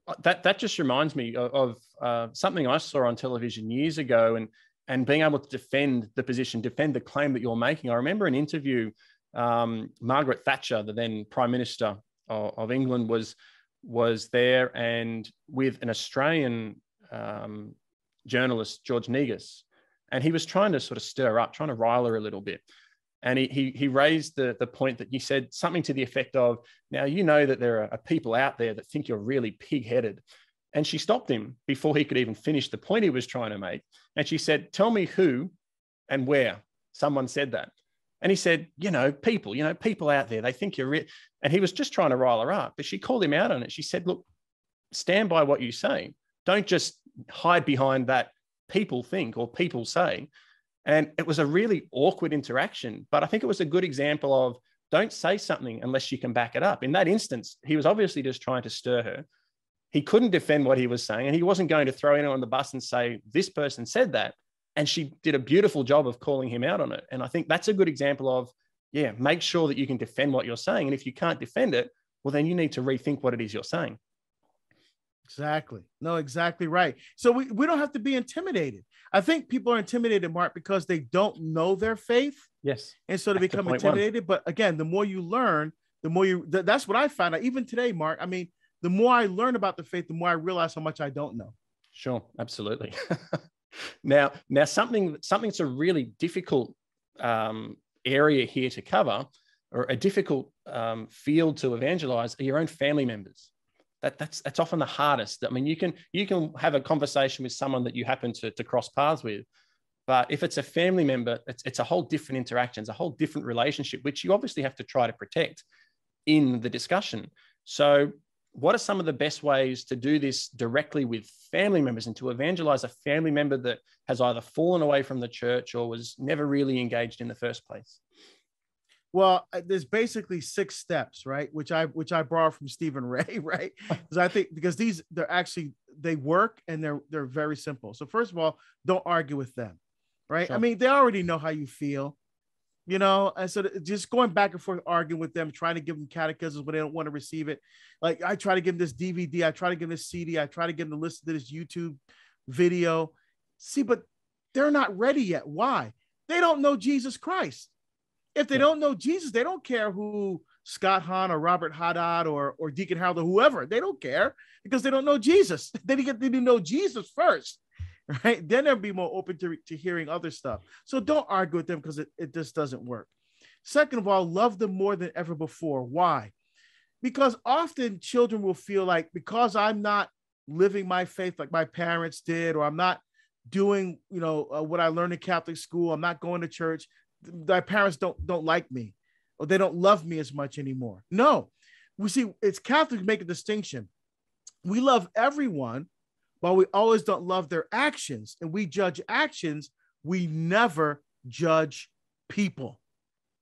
Speaker 1: uh, that that just reminds me of, of uh, something I saw on television years ago, and and being able to defend the position, defend the claim that you're making. I remember an interview um, Margaret Thatcher, the then Prime Minister of, of, England, was was there, and with an Australian um, journalist, George Negus, and he was trying to sort of stir up, trying to rile her a little bit. And he, he, he raised the, the point that you said something to the effect of, now you know that there are people out there that think you're really pig-headed. And she stopped him before he could even finish the point he was trying to make. And she said, Tell me who and where someone said that. And he said, you know, people, you know, people out there, they think you're rich. And he was just trying to rile her up, but she called him out on it. She said, look, stand by what you say. Don't just hide behind that people think or people say. And it was a really awkward interaction, but I think it was a good example of don't say something unless you can back it up. In that instance, he was obviously just trying to stir her. He couldn't defend what he was saying, and he wasn't going to throw anyone on the bus and say, This person said that and she did a beautiful job of calling him out on it. And I think that's a good example of, yeah, make sure that you can defend what you're saying. And if you can't defend it, well, then you need to rethink what it is you're saying.
Speaker 2: Exactly. No, exactly right. So we, we don't have to be intimidated. I think people are intimidated, Mark, because they don't know their faith.
Speaker 1: Yes.
Speaker 2: And so they become intimidated. One. But again, the more you learn, the more you, th- that's what I found out. Even today, Mark, I mean, the more I learn about the faith, the more I realize how much I don't know.
Speaker 1: Sure. Absolutely. now, now something something's a really difficult um, area here to cover, or a difficult um, field to evangelize, are your own family members. That, that's that's often the hardest. I mean, you can you can have a conversation with someone that you happen to, to cross paths with, but if it's a family member, it's, it's a whole different interaction, it's a whole different relationship, which you obviously have to try to protect in the discussion. So what are some of the best ways to do this directly with family members and to evangelize a family member that has either fallen away from the church or was never really engaged in the first place?
Speaker 2: Well, uh, there's basically six steps, right? Which I which I borrowed from Stephen Ray, right? Because I think because these they're actually they work and they're they're very simple. So first of all, don't argue with them, right? Sure. I mean, they already know how you feel you know and so just going back and forth arguing with them trying to give them catechisms but they don't want to receive it. Like i try to give them this dvd i try to give them this cd i try to get them to listen to this youtube video. See but they're not ready yet. Why? They don't know jesus christ. If they yeah. don't know jesus they don't care who scott hahn or robert haddad or, or deacon harold or whoever. They don't care because they don't know jesus. They didn't to know jesus first right? Then they'll be more open to, to hearing other stuff. So don't argue with them because it, it just doesn't work. Second of all, love them more than ever before. Why? Because often children will feel like because I'm not living my faith like my parents did, or I'm not doing, you know, uh, what I learned in Catholic school, I'm not going to church, my parents don't don't like me, or they don't love me as much anymore. No, we see it's Catholics make a distinction. We love everyone but we always don't love their actions. And we judge actions, we never judge people.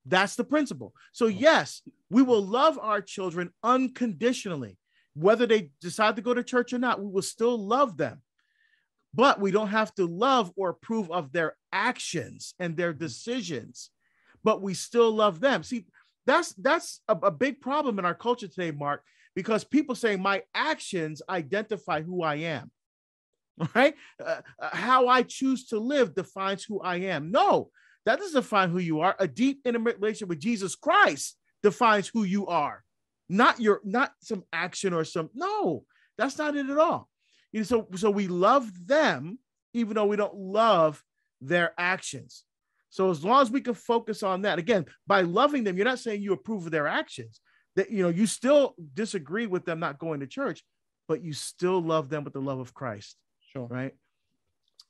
Speaker 2: That's the principle. So, oh. yes, we will love our children unconditionally. Whether they decide to go to church or not, we will still love them. But we don't have to love or approve of their actions and their mm. decisions, but we still love them. See, that's that's a, a big problem in our culture today, Mark, because people say my actions identify who I am. Right? Uh, uh, how I choose to live defines who I am. No, that doesn't define who you are. A deep, intimate relationship with Jesus Christ defines who you are, not your, not some action or some. No, that's not it at all. You know, so so we love them even though we don't love their actions. So as long as we can focus on that, again, by loving them, you're not saying you approve of their actions. That you know, you still disagree with them not going to church, but you still love them with the love of Christ.
Speaker 1: Sure.
Speaker 2: Right.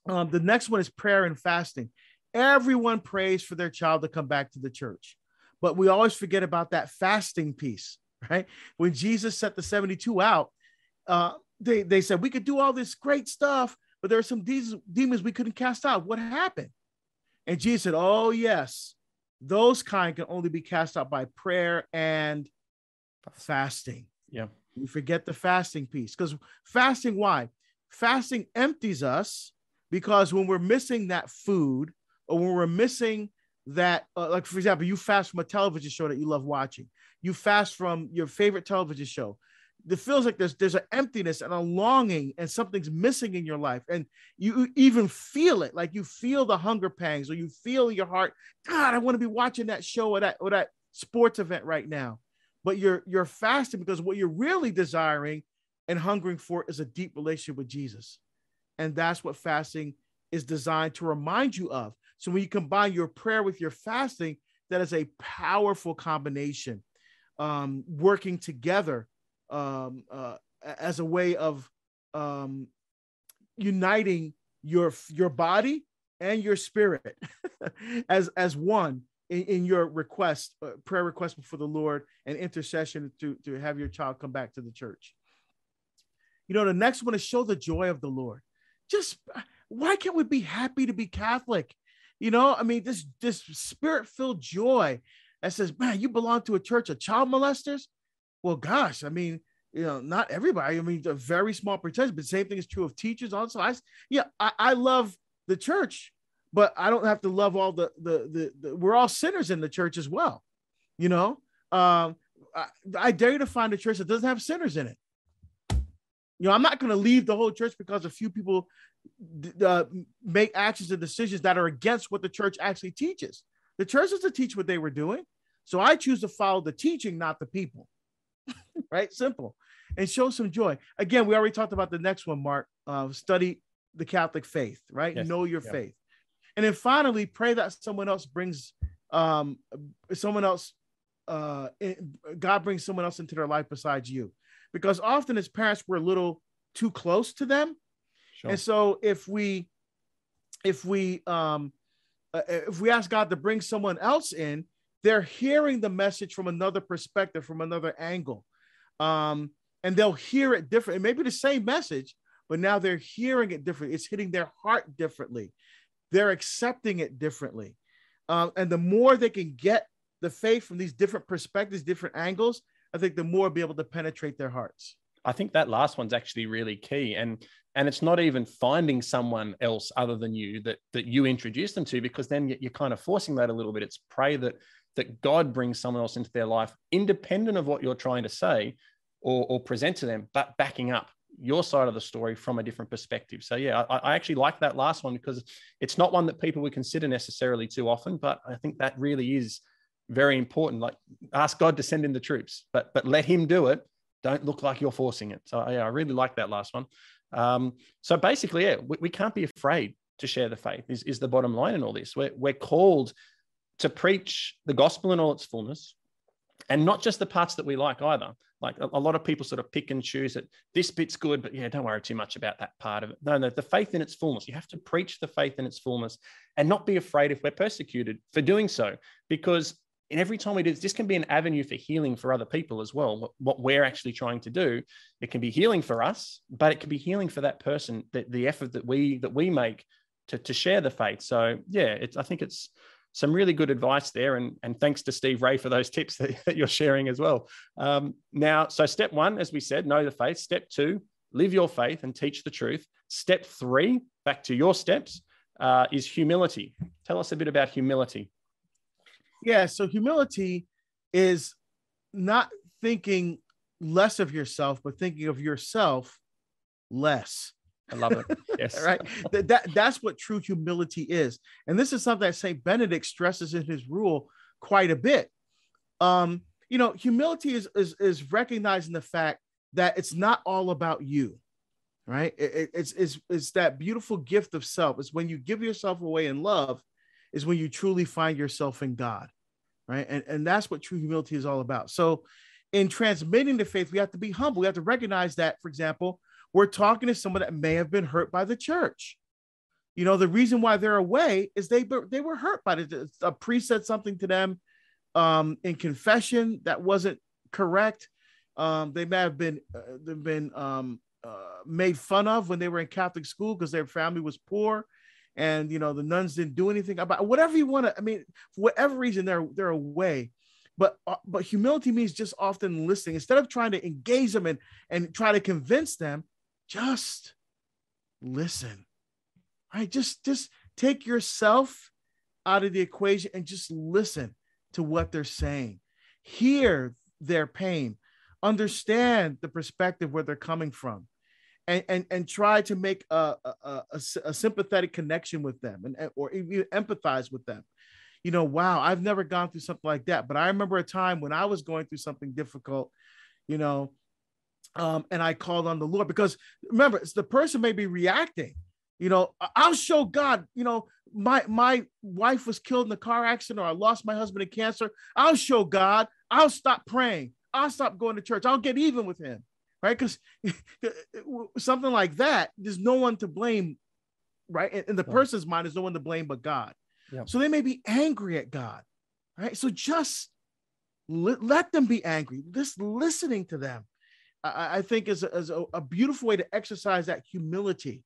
Speaker 2: Um, the next one is prayer and fasting. Everyone prays for their child to come back to the church, but we always forget about that fasting piece, right? When Jesus set the 72 out, uh, they, they said we could do all this great stuff, but there are some de- demons we couldn't cast out. What happened? And Jesus said, Oh, yes, those kind can only be cast out by prayer and fasting.
Speaker 1: Yeah.
Speaker 2: We forget the fasting piece because fasting, why? Fasting empties us because when we're missing that food, or when we're missing that, uh, like for example, you fast from a television show that you love watching, you fast from your favorite television show. It feels like there's there's an emptiness and a longing and something's missing in your life, and you even feel it, like you feel the hunger pangs, or you feel your heart. God, I want to be watching that show or that or that sports event right now. But you're you're fasting because what you're really desiring and hungering for is a deep relationship with Jesus, and that's what fasting is designed to remind you of. So when you combine your prayer with your fasting, that is a powerful combination, um, working together um, uh, as a way of um, uniting your your body and your spirit as as one in, in your request, uh, prayer request before the Lord, and intercession to to have your child come back to the church. You know, the next one is show the joy of the Lord. Just why can't we be happy to be Catholic? You know, I mean, this this spirit filled joy that says, man, you belong to a church of child molesters. Well, gosh, I mean, you know, not everybody. I mean, a very small percentage, but same thing is true of teachers. Also, I yeah, I, I love the church, but I don't have to love all the, the the, the we're all sinners in the church as well. You know, um, I, I dare you to find a church that doesn't have sinners in it. You know, I'm not going to leave the whole church because a few people uh, make actions and decisions that are against what the church actually teaches. The church doesn't teach what they were doing. So I choose to follow the teaching, not the people. right? Simple. And show some joy. Again, we already talked about the next one, Mark. Uh, study the Catholic faith, right? Yes. Know your yeah. faith. And then finally, pray that someone else brings um, someone else, uh, God brings someone else into their life besides you. Because often as parents, we're a little too close to them Sure. And so if we if we um uh, if we ask God to bring someone else in, they're hearing the message from another perspective, from another angle. Um, and they'll hear it different. It may be the same message, but now they're hearing it different. It's hitting their heart differently. They're accepting it differently. Um, and the more they can get the faith from these different perspectives, different angles, I think the more be able to penetrate their hearts.
Speaker 1: I think that last one's actually really key. And and it's not even finding someone else other than you that that you introduce them to, because then you're kind of forcing that a little bit. It's pray that that God brings someone else into their life, independent of what you're trying to say or, or present to them, but backing up your side of the story from a different perspective. So yeah, I, I, actually like that last one because it's not one that people would consider necessarily too often, but I think that really is very important. Like ask God to send in the troops, but but let Him do it don't look like you're forcing it. So yeah, I really like that last one. Um, so basically, yeah, we, we, can't be afraid to share the faith. Is, is the bottom line in all this? We're we're called to preach the gospel in all its fullness, and not just the parts that we like either. Like a, a, lot of people sort of pick and choose that this bit's good, but yeah, don't worry too much about that part of it. No, no, the faith in its fullness. You have to preach the faith in its fullness and not be afraid if we're persecuted for doing so, because and every time we do this, this can be an avenue for healing for other people as well. What, we're actually trying to do, it can be healing for us, but it can be healing for that person. That the effort that we that we make to to share the faith. So yeah, it's I think it's some really good advice there, and and thanks to Steve Ray for those tips that, that you're sharing as well. Um, now, so step one, as we said, know the faith. Step two, live your faith and teach the truth. Step three, back to your steps, uh, is humility. Tell us a bit about humility.
Speaker 2: Yeah, so humility is not thinking less of yourself, but thinking of yourself less.
Speaker 1: I love it. Yes.
Speaker 2: right. That, that, that's what true humility is. And this is something that St. Benedict stresses in his rule quite a bit. Um, you know, humility is, is, is recognizing the fact that it's not all about you, right? It, it's, it's, it's that beautiful gift of self. It's when you give yourself away in love, is when you truly find yourself in God right? And, and that's what true humility is all about. So, in transmitting the faith, we have to be humble. We have to recognize that, for example, we're talking to someone that may have been hurt by the church. You know, the reason why they're away is they they were hurt by it. A priest said something to them um, in confession that wasn't correct. Um, they may have been uh, been um, uh, made fun of when they were in Catholic school because their family was poor and you know the nuns didn't do anything about whatever you want to i mean for whatever reason they're they're away. But uh, but humility means just often listening. Instead of trying to engage them and and try to convince them just listen right? Just just take yourself out of the equation and just listen to what they're saying. Hear their pain. Understand the perspective where they're coming from and and, and try to make a, a, a, a sympathetic connection with them and or even empathize with them. You know wow i've never gone through something like that but i remember a time when i was going through something difficult you know um, and i called on the lord because remember the person may be reacting. You know i'll show god you know my my wife was killed in a car accident or i lost my husband in cancer. I'll show god. I'll stop praying. I'll stop going to church. I'll get even with him right? Because something like that, there's no one to blame, right? In, in the person's mind, there's no one to blame but God. Yeah. So they may be angry at God, right? So just li- let them be angry. Just listening to them, I, I think, is, a, is a, a, beautiful way to exercise that humility,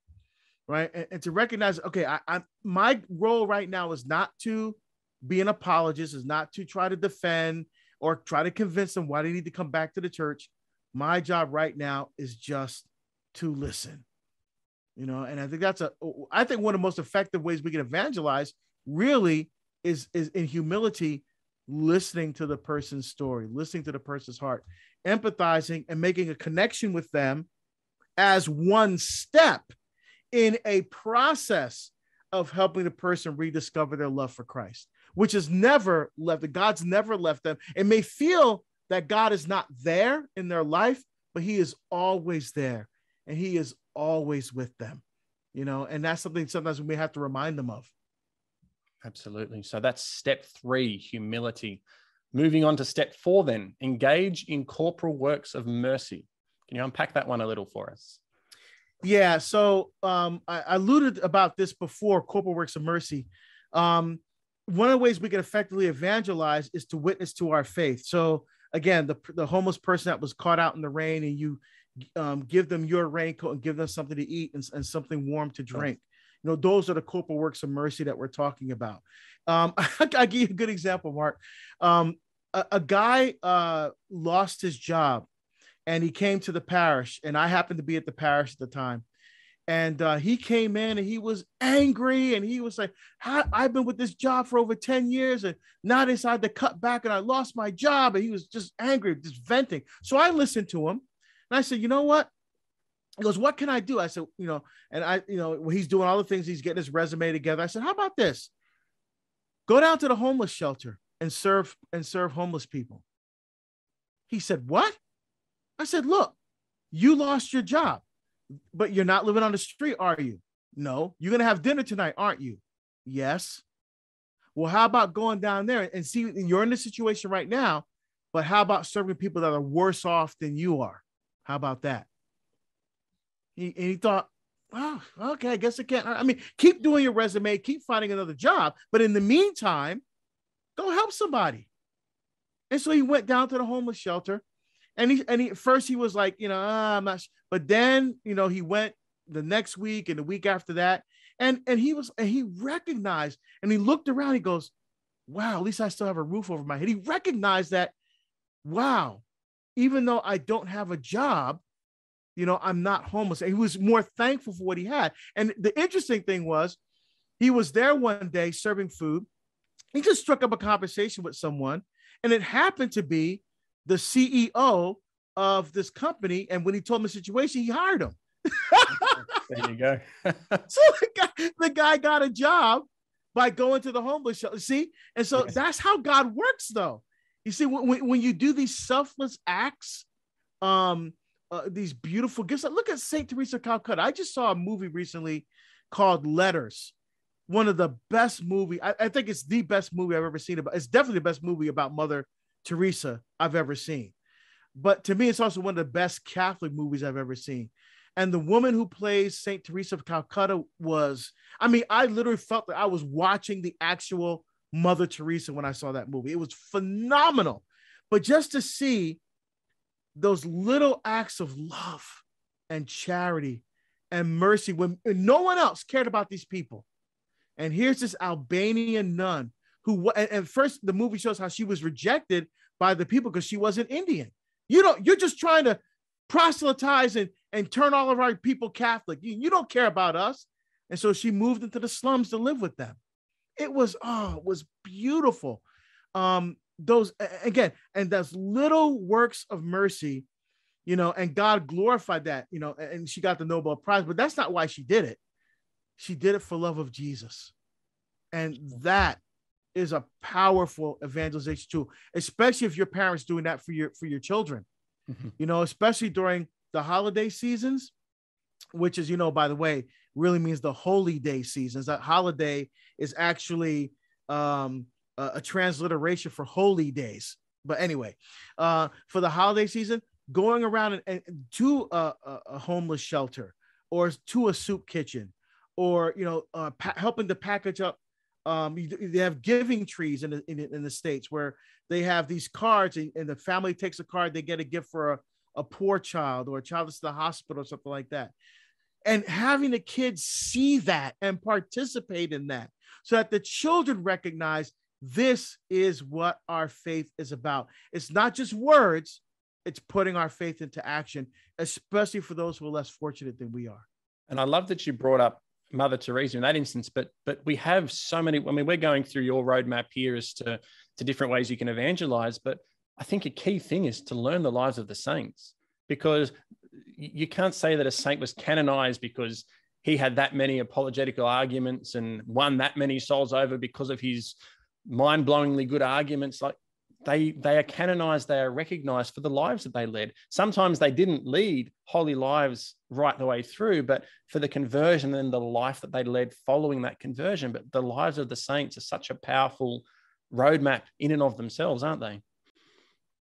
Speaker 2: right? And, and to recognize, okay, I, I my role right now is not to be an apologist, is not to try to defend or try to convince them why they need to come back to the church my job right now is just to listen you know and i think that's a i think one of the most effective ways we can evangelize really is is in humility listening to the person's story listening to the person's heart empathizing and making a connection with them as one step in a process of helping the person rediscover their love for christ which is never left god's never left them. It may feel that God is not there in their life, but He is always there and He is always with them. You know, and that's something sometimes we have to remind them of.
Speaker 1: Absolutely. So that's step three humility. Moving on to step four, then engage in corporal works of mercy. Can you unpack that one a little for us?
Speaker 2: Yeah. So um, I, alluded about this before corporal works of mercy. Um, one of the ways we can effectively evangelize is to witness to our faith. So again, the, the homeless person that was caught out in the rain and you um, give them your raincoat and give them something to eat and, and something warm to drink. You know, those are the corporal works of mercy that we're talking about. Um, I, will give you a good example, Mark. Um, a, a, guy uh, lost his job and he came to the parish, and I happened to be at the parish at the time and uh, he came in and he was angry and he was like i've been with this job for over 10 years and now they decided to cut back and i lost my job. And he was just angry just venting. So i listened to him and i said you know what? He goes what can i do? I said you know and i you know he's doing all the things he's getting his resume together. I said how about this? Go down to the homeless shelter and serve and serve homeless people. He said what? I said look you lost your job but you're not living on the street, are you? No. You're going to have dinner tonight, aren't you? Yes. Well, how about going down there and see you're in the situation right now, but how about serving people that are worse off than you are? How about that? He, and he thought, oh, okay, I guess I can't. I mean, keep doing your resume, keep finding another job, but in the meantime, go help somebody. And so he went down to the homeless shelter. And he and he first he was like, you know, ah, I'm not, but then you know, he went the next week and the week after that. And and he was and he recognized and he looked around, he goes, Wow, at least I still have a roof over my head. He recognized that, wow, even though I don't have a job, you know, I'm not homeless. And he was more thankful for what he had. And the interesting thing was, he was there one day serving food. He just struck up a conversation with someone, and it happened to be the CEO of this company. And when he told him the situation, he hired him.
Speaker 1: there you go.
Speaker 2: so the guy, the guy got a job by going to the homeless shelter. See, and so yes. that's how God works, though. You see, when, when you do these selfless acts, um, uh, these beautiful gifts. Look at Saint Teresa of Calcutta. I just saw a movie recently called Letters. One of the best movie. I, I think it's the best movie I've ever seen about. It's definitely the best movie about Mother Teresa I've ever seen. But to me, it's also one of the best Catholic movies I've ever seen. And the woman who plays Saint Teresa of Calcutta was, I mean, I literally felt that I was watching the actual Mother Teresa when I saw that movie. It was phenomenal. But just to see those little acts of love and charity and mercy when no one else cared about these people. And here's this Albanian nun who, and first the movie shows how she was rejected by the people because she wasn't Indian. You know, you're just trying to proselytize and, and turn all of our people Catholic. You, you don't care about us. And so she moved into the slums to live with them. It was, oh, it was beautiful. Um, those again, and those little works of mercy, you know, and God glorified that, you know, and she got the Nobel Prize, but that's not why she did it. She did it for love of Jesus. And that is a powerful evangelization tool, especially if your parents doing that for your for your children. Mm-hmm. You know, especially during the holiday seasons, which is, you know, by the way, really means the holy day seasons. That holiday is actually um, a, a transliteration for holy days. But anyway, uh, for the holiday season, going around and, and to a, a, homeless shelter or to a soup kitchen or you know uh, pa- helping to package up um, they have giving trees in the, in, in the states where they have these cards and, and, the family takes a card they get a gift for a, a poor child or a child that's in the hospital or something like that and having the kids see that and participate in that so that the children recognize this is what our faith is about. It's not just words, it's putting our faith into action, especially for those who are less fortunate than we are.
Speaker 1: And I love that you brought up Mother Teresa in that instance, but but we have so many. I mean, we're going through your roadmap here as to to different ways you can evangelize, but I think a key thing is to learn the lives of the saints because you can't say that a saint was canonized because he had that many apologetical arguments and won that many souls over because of his mind-blowingly good arguments like they they are canonized they are recognized for the lives that they led. Sometimes they didn't lead holy lives right the way through but for the conversion and the life that they led following that conversion. But the lives of the saints are such a powerful roadmap in and of themselves aren't they?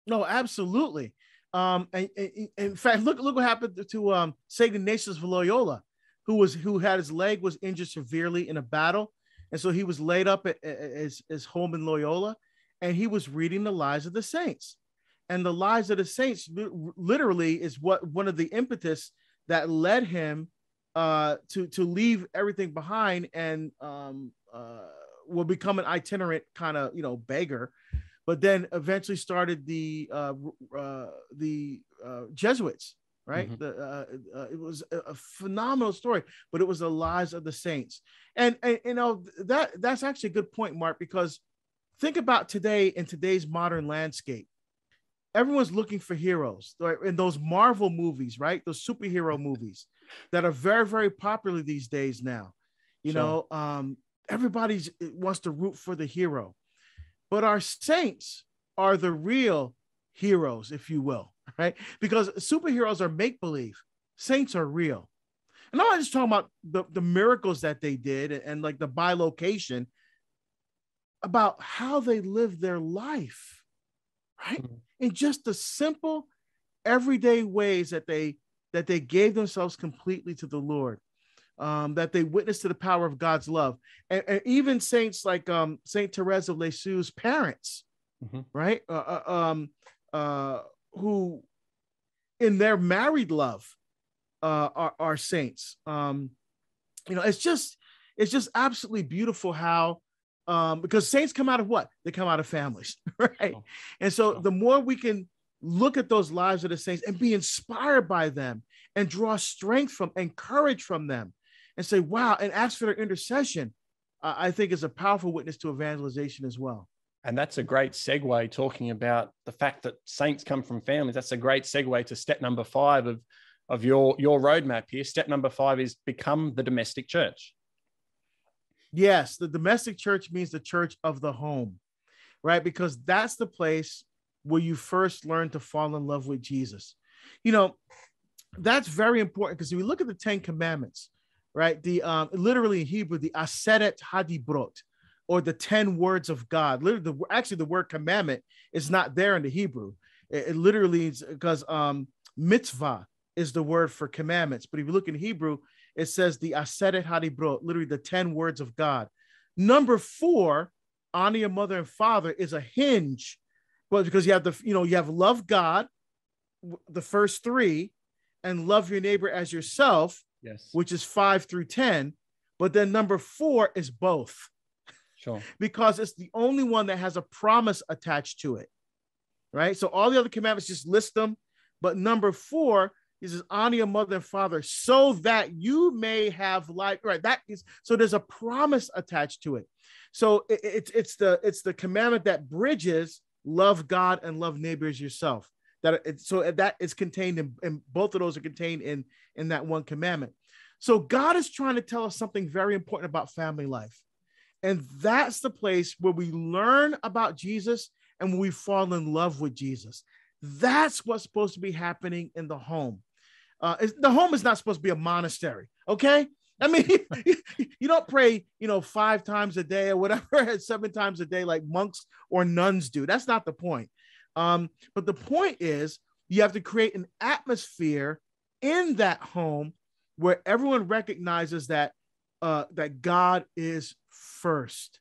Speaker 2: No absolutely. Um and, and, in fact look look what happened to um saint ignatius of loyola who was who had his leg was injured severely in a battle. And so he was laid up at, at his, his home in Loyola and he was reading the lives of the saints. And the lives of the saints literally is what one of the impetus that led him uh, to, to leave everything behind and um, uh, will become an itinerant kind of, you know, beggar but then eventually started the uh, uh, the uh, Jesuits right? Mm-hmm. The, uh, uh, it was a, phenomenal story, but it was the lives of the saints, and, and you know that that's actually a good point, Mark, because think about today in today's modern landscape. Everyone's looking for heroes right? in those Marvel movies, right? Those superhero movies that are very, very popular these days now. You sure. know, um, everybody wants to root for the hero, but our saints are the real heroes, if you will right? Because superheroes are make believe, saints are real. And I'm not just talking about the, the miracles that they did and, and like the bilocation, about how they lived their life, right? Mm-hmm. In just the simple, everyday ways that they that they gave themselves completely to the Lord. Um, that they witnessed to the power of God's love. And, and even saints like um, Saint Therese of Lisieux's parents, mm-hmm. right? Uh, uh, um, uh, who in their married love uh, are, are saints. Um, you know, it's just it's just absolutely beautiful how um, because saints come out of what? They come out of families, right? Oh. And so oh. the more we can look at those lives of the saints and be inspired by them and draw strength from and courage from them and say, wow, and ask for their intercession, uh, I think is a powerful witness to evangelization as well.
Speaker 1: And that's a great segue talking about the fact that saints come from families. That's a great segue to step number five of, of your, your roadmap here. Step number five is become the domestic church.
Speaker 2: Yes, the domestic church means the church of the home, right? Because that's the place where you first learn to fall in love with Jesus. You know, that's very important because if we look at the Ten Commandments, right? The um, literally in Hebrew, the Aseret Hadibrot, or the ten words of God. Literally, the, actually, the word commandment is not there in the Hebrew. It, it literally is because um, mitzvah is the word for commandments. But if you look in Hebrew, it says the Aseret Hadibrot, literally the ten words of God. Number four, honor your mother and father, is a hinge, but because you have the you know you have love God, the first three, and love your neighbor as yourself,
Speaker 1: yes,
Speaker 2: which is five through ten. But then number four is both.
Speaker 1: Sure.
Speaker 2: because it's the only one that has a promise attached to it. Right. So all the other commandments just list them. But number four he says, honor your mother and father so that you may have life. Right. That is so there's a promise attached to it. So it, it's it's the it's the commandment that bridges love God and love neighbors yourself. That it, so that is contained in, in both of those are contained in in that one commandment. So God is trying to tell us something very important about family life. And that's the place where we learn about Jesus and we fall in love with Jesus. That's what's supposed to be happening in the home. Uh, the home is not supposed to be a monastery, okay? I mean, you don't pray, you know, five times a day or whatever, seven times a day like monks or nuns do. That's not the point. Um, but the point is, you have to create an atmosphere in that home where everyone recognizes that uh, that God is first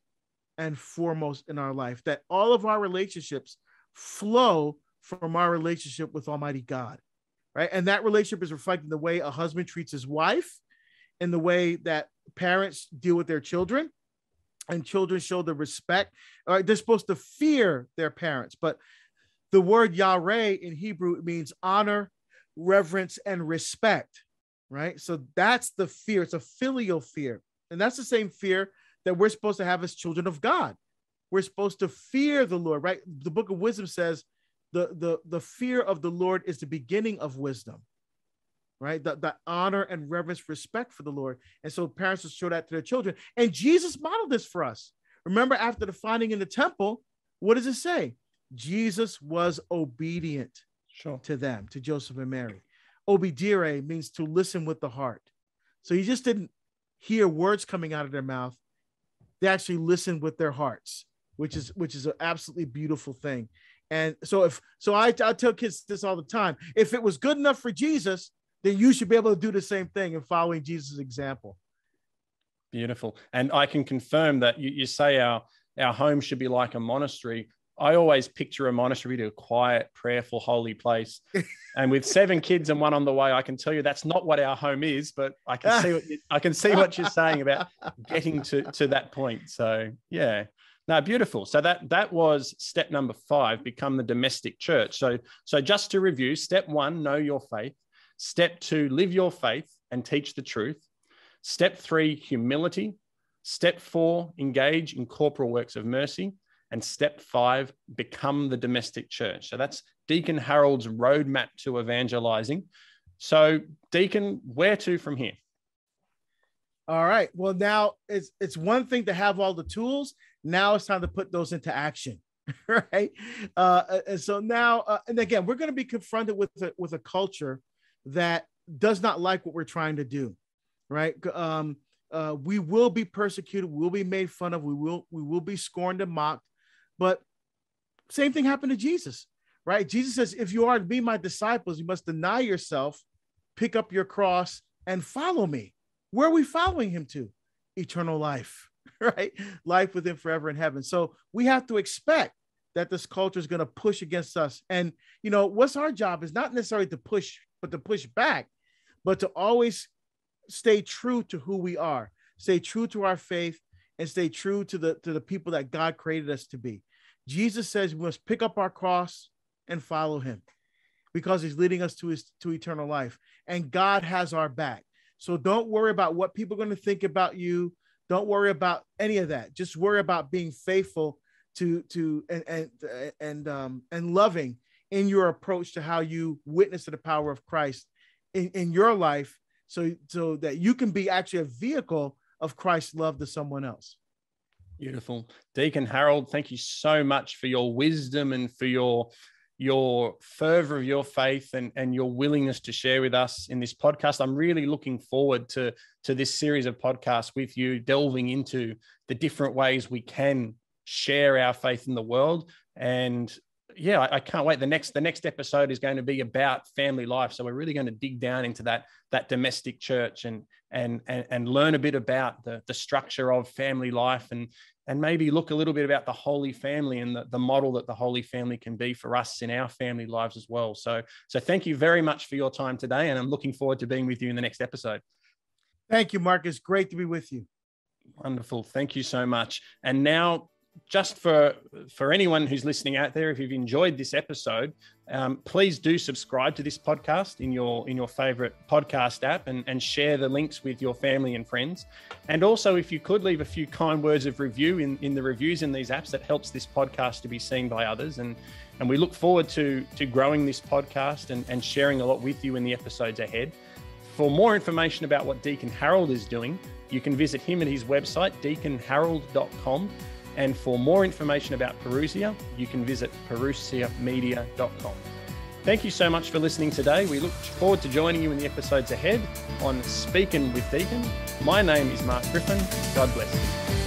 Speaker 2: and foremost in our life, that all of our relationships flow from our relationship with Almighty God, right? And that relationship is reflecting the way a husband treats his wife and the way that parents deal with their children and children show the respect. Right, they're supposed to fear their parents, but the word Yare in Hebrew means honor, reverence, and respect, right? So that's the fear. It's a filial fear. And that's the same fear that we're supposed to have as children of God. We're supposed to fear the Lord, right? The book of wisdom says the, the, the fear of the Lord is the beginning of wisdom, right? The, the honor and reverence, respect for the Lord. And so parents will show that to their children. And Jesus modeled this for us. Remember, after the finding in the temple, what does it say? Jesus was obedient
Speaker 1: sure.
Speaker 2: to them, to Joseph and Mary. Obedire means to listen with the heart. So he just didn't hear words coming out of their mouth they actually listened with their hearts which is which is an absolutely beautiful thing and so if so I, I tell kids this all the time if it was good enough for jesus then you should be able to do the same thing in following jesus example
Speaker 1: beautiful and i can confirm that you, you say our our home should be like a monastery I always picture a monastery to a quiet, prayerful, holy place. and with seven kids and one on the way, I can tell you that's not what our home is. But I can see what you, I can see what you're saying about getting to to that point. So yeah, no, beautiful. So that that was step number five: become the domestic church. So so just to review, step one: know your faith. Step two: live your faith and teach the truth. Step three: humility. Step four: engage in corporal works of mercy. And step five, become the domestic church. So that's Deacon Harold's roadmap to evangelizing. So, Deacon, where to from here?
Speaker 2: All right. Well, now it's it's one thing to have all the tools. Now it's time to put those into action, right? Uh, and so now, uh, and again, we're going to be confronted with a, with a culture that does not like what we're trying to do, right? Um, uh, we will be persecuted. We will be made fun of. We will we will be scorned and mocked. But same thing happened to Jesus, right? Jesus says, if you are to be my disciples, you must deny yourself, pick up your cross, and follow me. Where are we following him to? Eternal life, right? Life with him forever in heaven. So we have to expect that this culture is going to push against us. And you know, what's our job is not necessarily to push, but to push back, but to always stay true to who we are, stay true to our faith, and stay true to the to the people that God created us to be. Jesus says we must pick up our cross and follow him because he's leading us to his to eternal life. And God has our back. So don't worry about what people are going to think about you. Don't worry about any of that. Just worry about being faithful to to and and and um and loving in your approach to how you witness to the power of Christ in, in your life so so that you can be actually a vehicle of Christ's love to someone else.
Speaker 1: Beautiful. Deacon Harold, thank you so much for your wisdom and for your your fervor of your faith and, and your willingness to share with us in this podcast. I'm really looking forward to, to this series of podcasts with you, delving into the different ways we can share our faith in the world. And yeah, I, I, can't wait. The next the next episode is going to be about family life. So we're really going to dig down into that that domestic church and and and, and learn a bit about the, the structure of family life and and maybe look a little bit about the Holy Family and the, the model that the Holy Family can be for us in our family lives as well. So, so thank you very much for your time today, and I'm looking forward to being with you in the next episode.
Speaker 2: Thank you, Marcus. Great to be with you.
Speaker 1: Wonderful. Thank you so much. And now just for for anyone who's listening out there, if you've enjoyed this episode, um, please do subscribe to this podcast in your in your favorite podcast app and, and share the links with your family and friends. And also, if you could leave a few kind words of review in, in the reviews in these apps, that helps this podcast to be seen by others. And and we look forward to to growing this podcast and, and sharing a lot with you in the episodes ahead. For more information about what Deacon Harold is doing, you can visit him at his website, deaconharold.com. And for more information about Parousia, you can visit parousiamedia.com. Thank you so much for listening today. We look forward to joining you in the episodes ahead on Speaking with Deacon. My name is Mark Griffin. God bless you.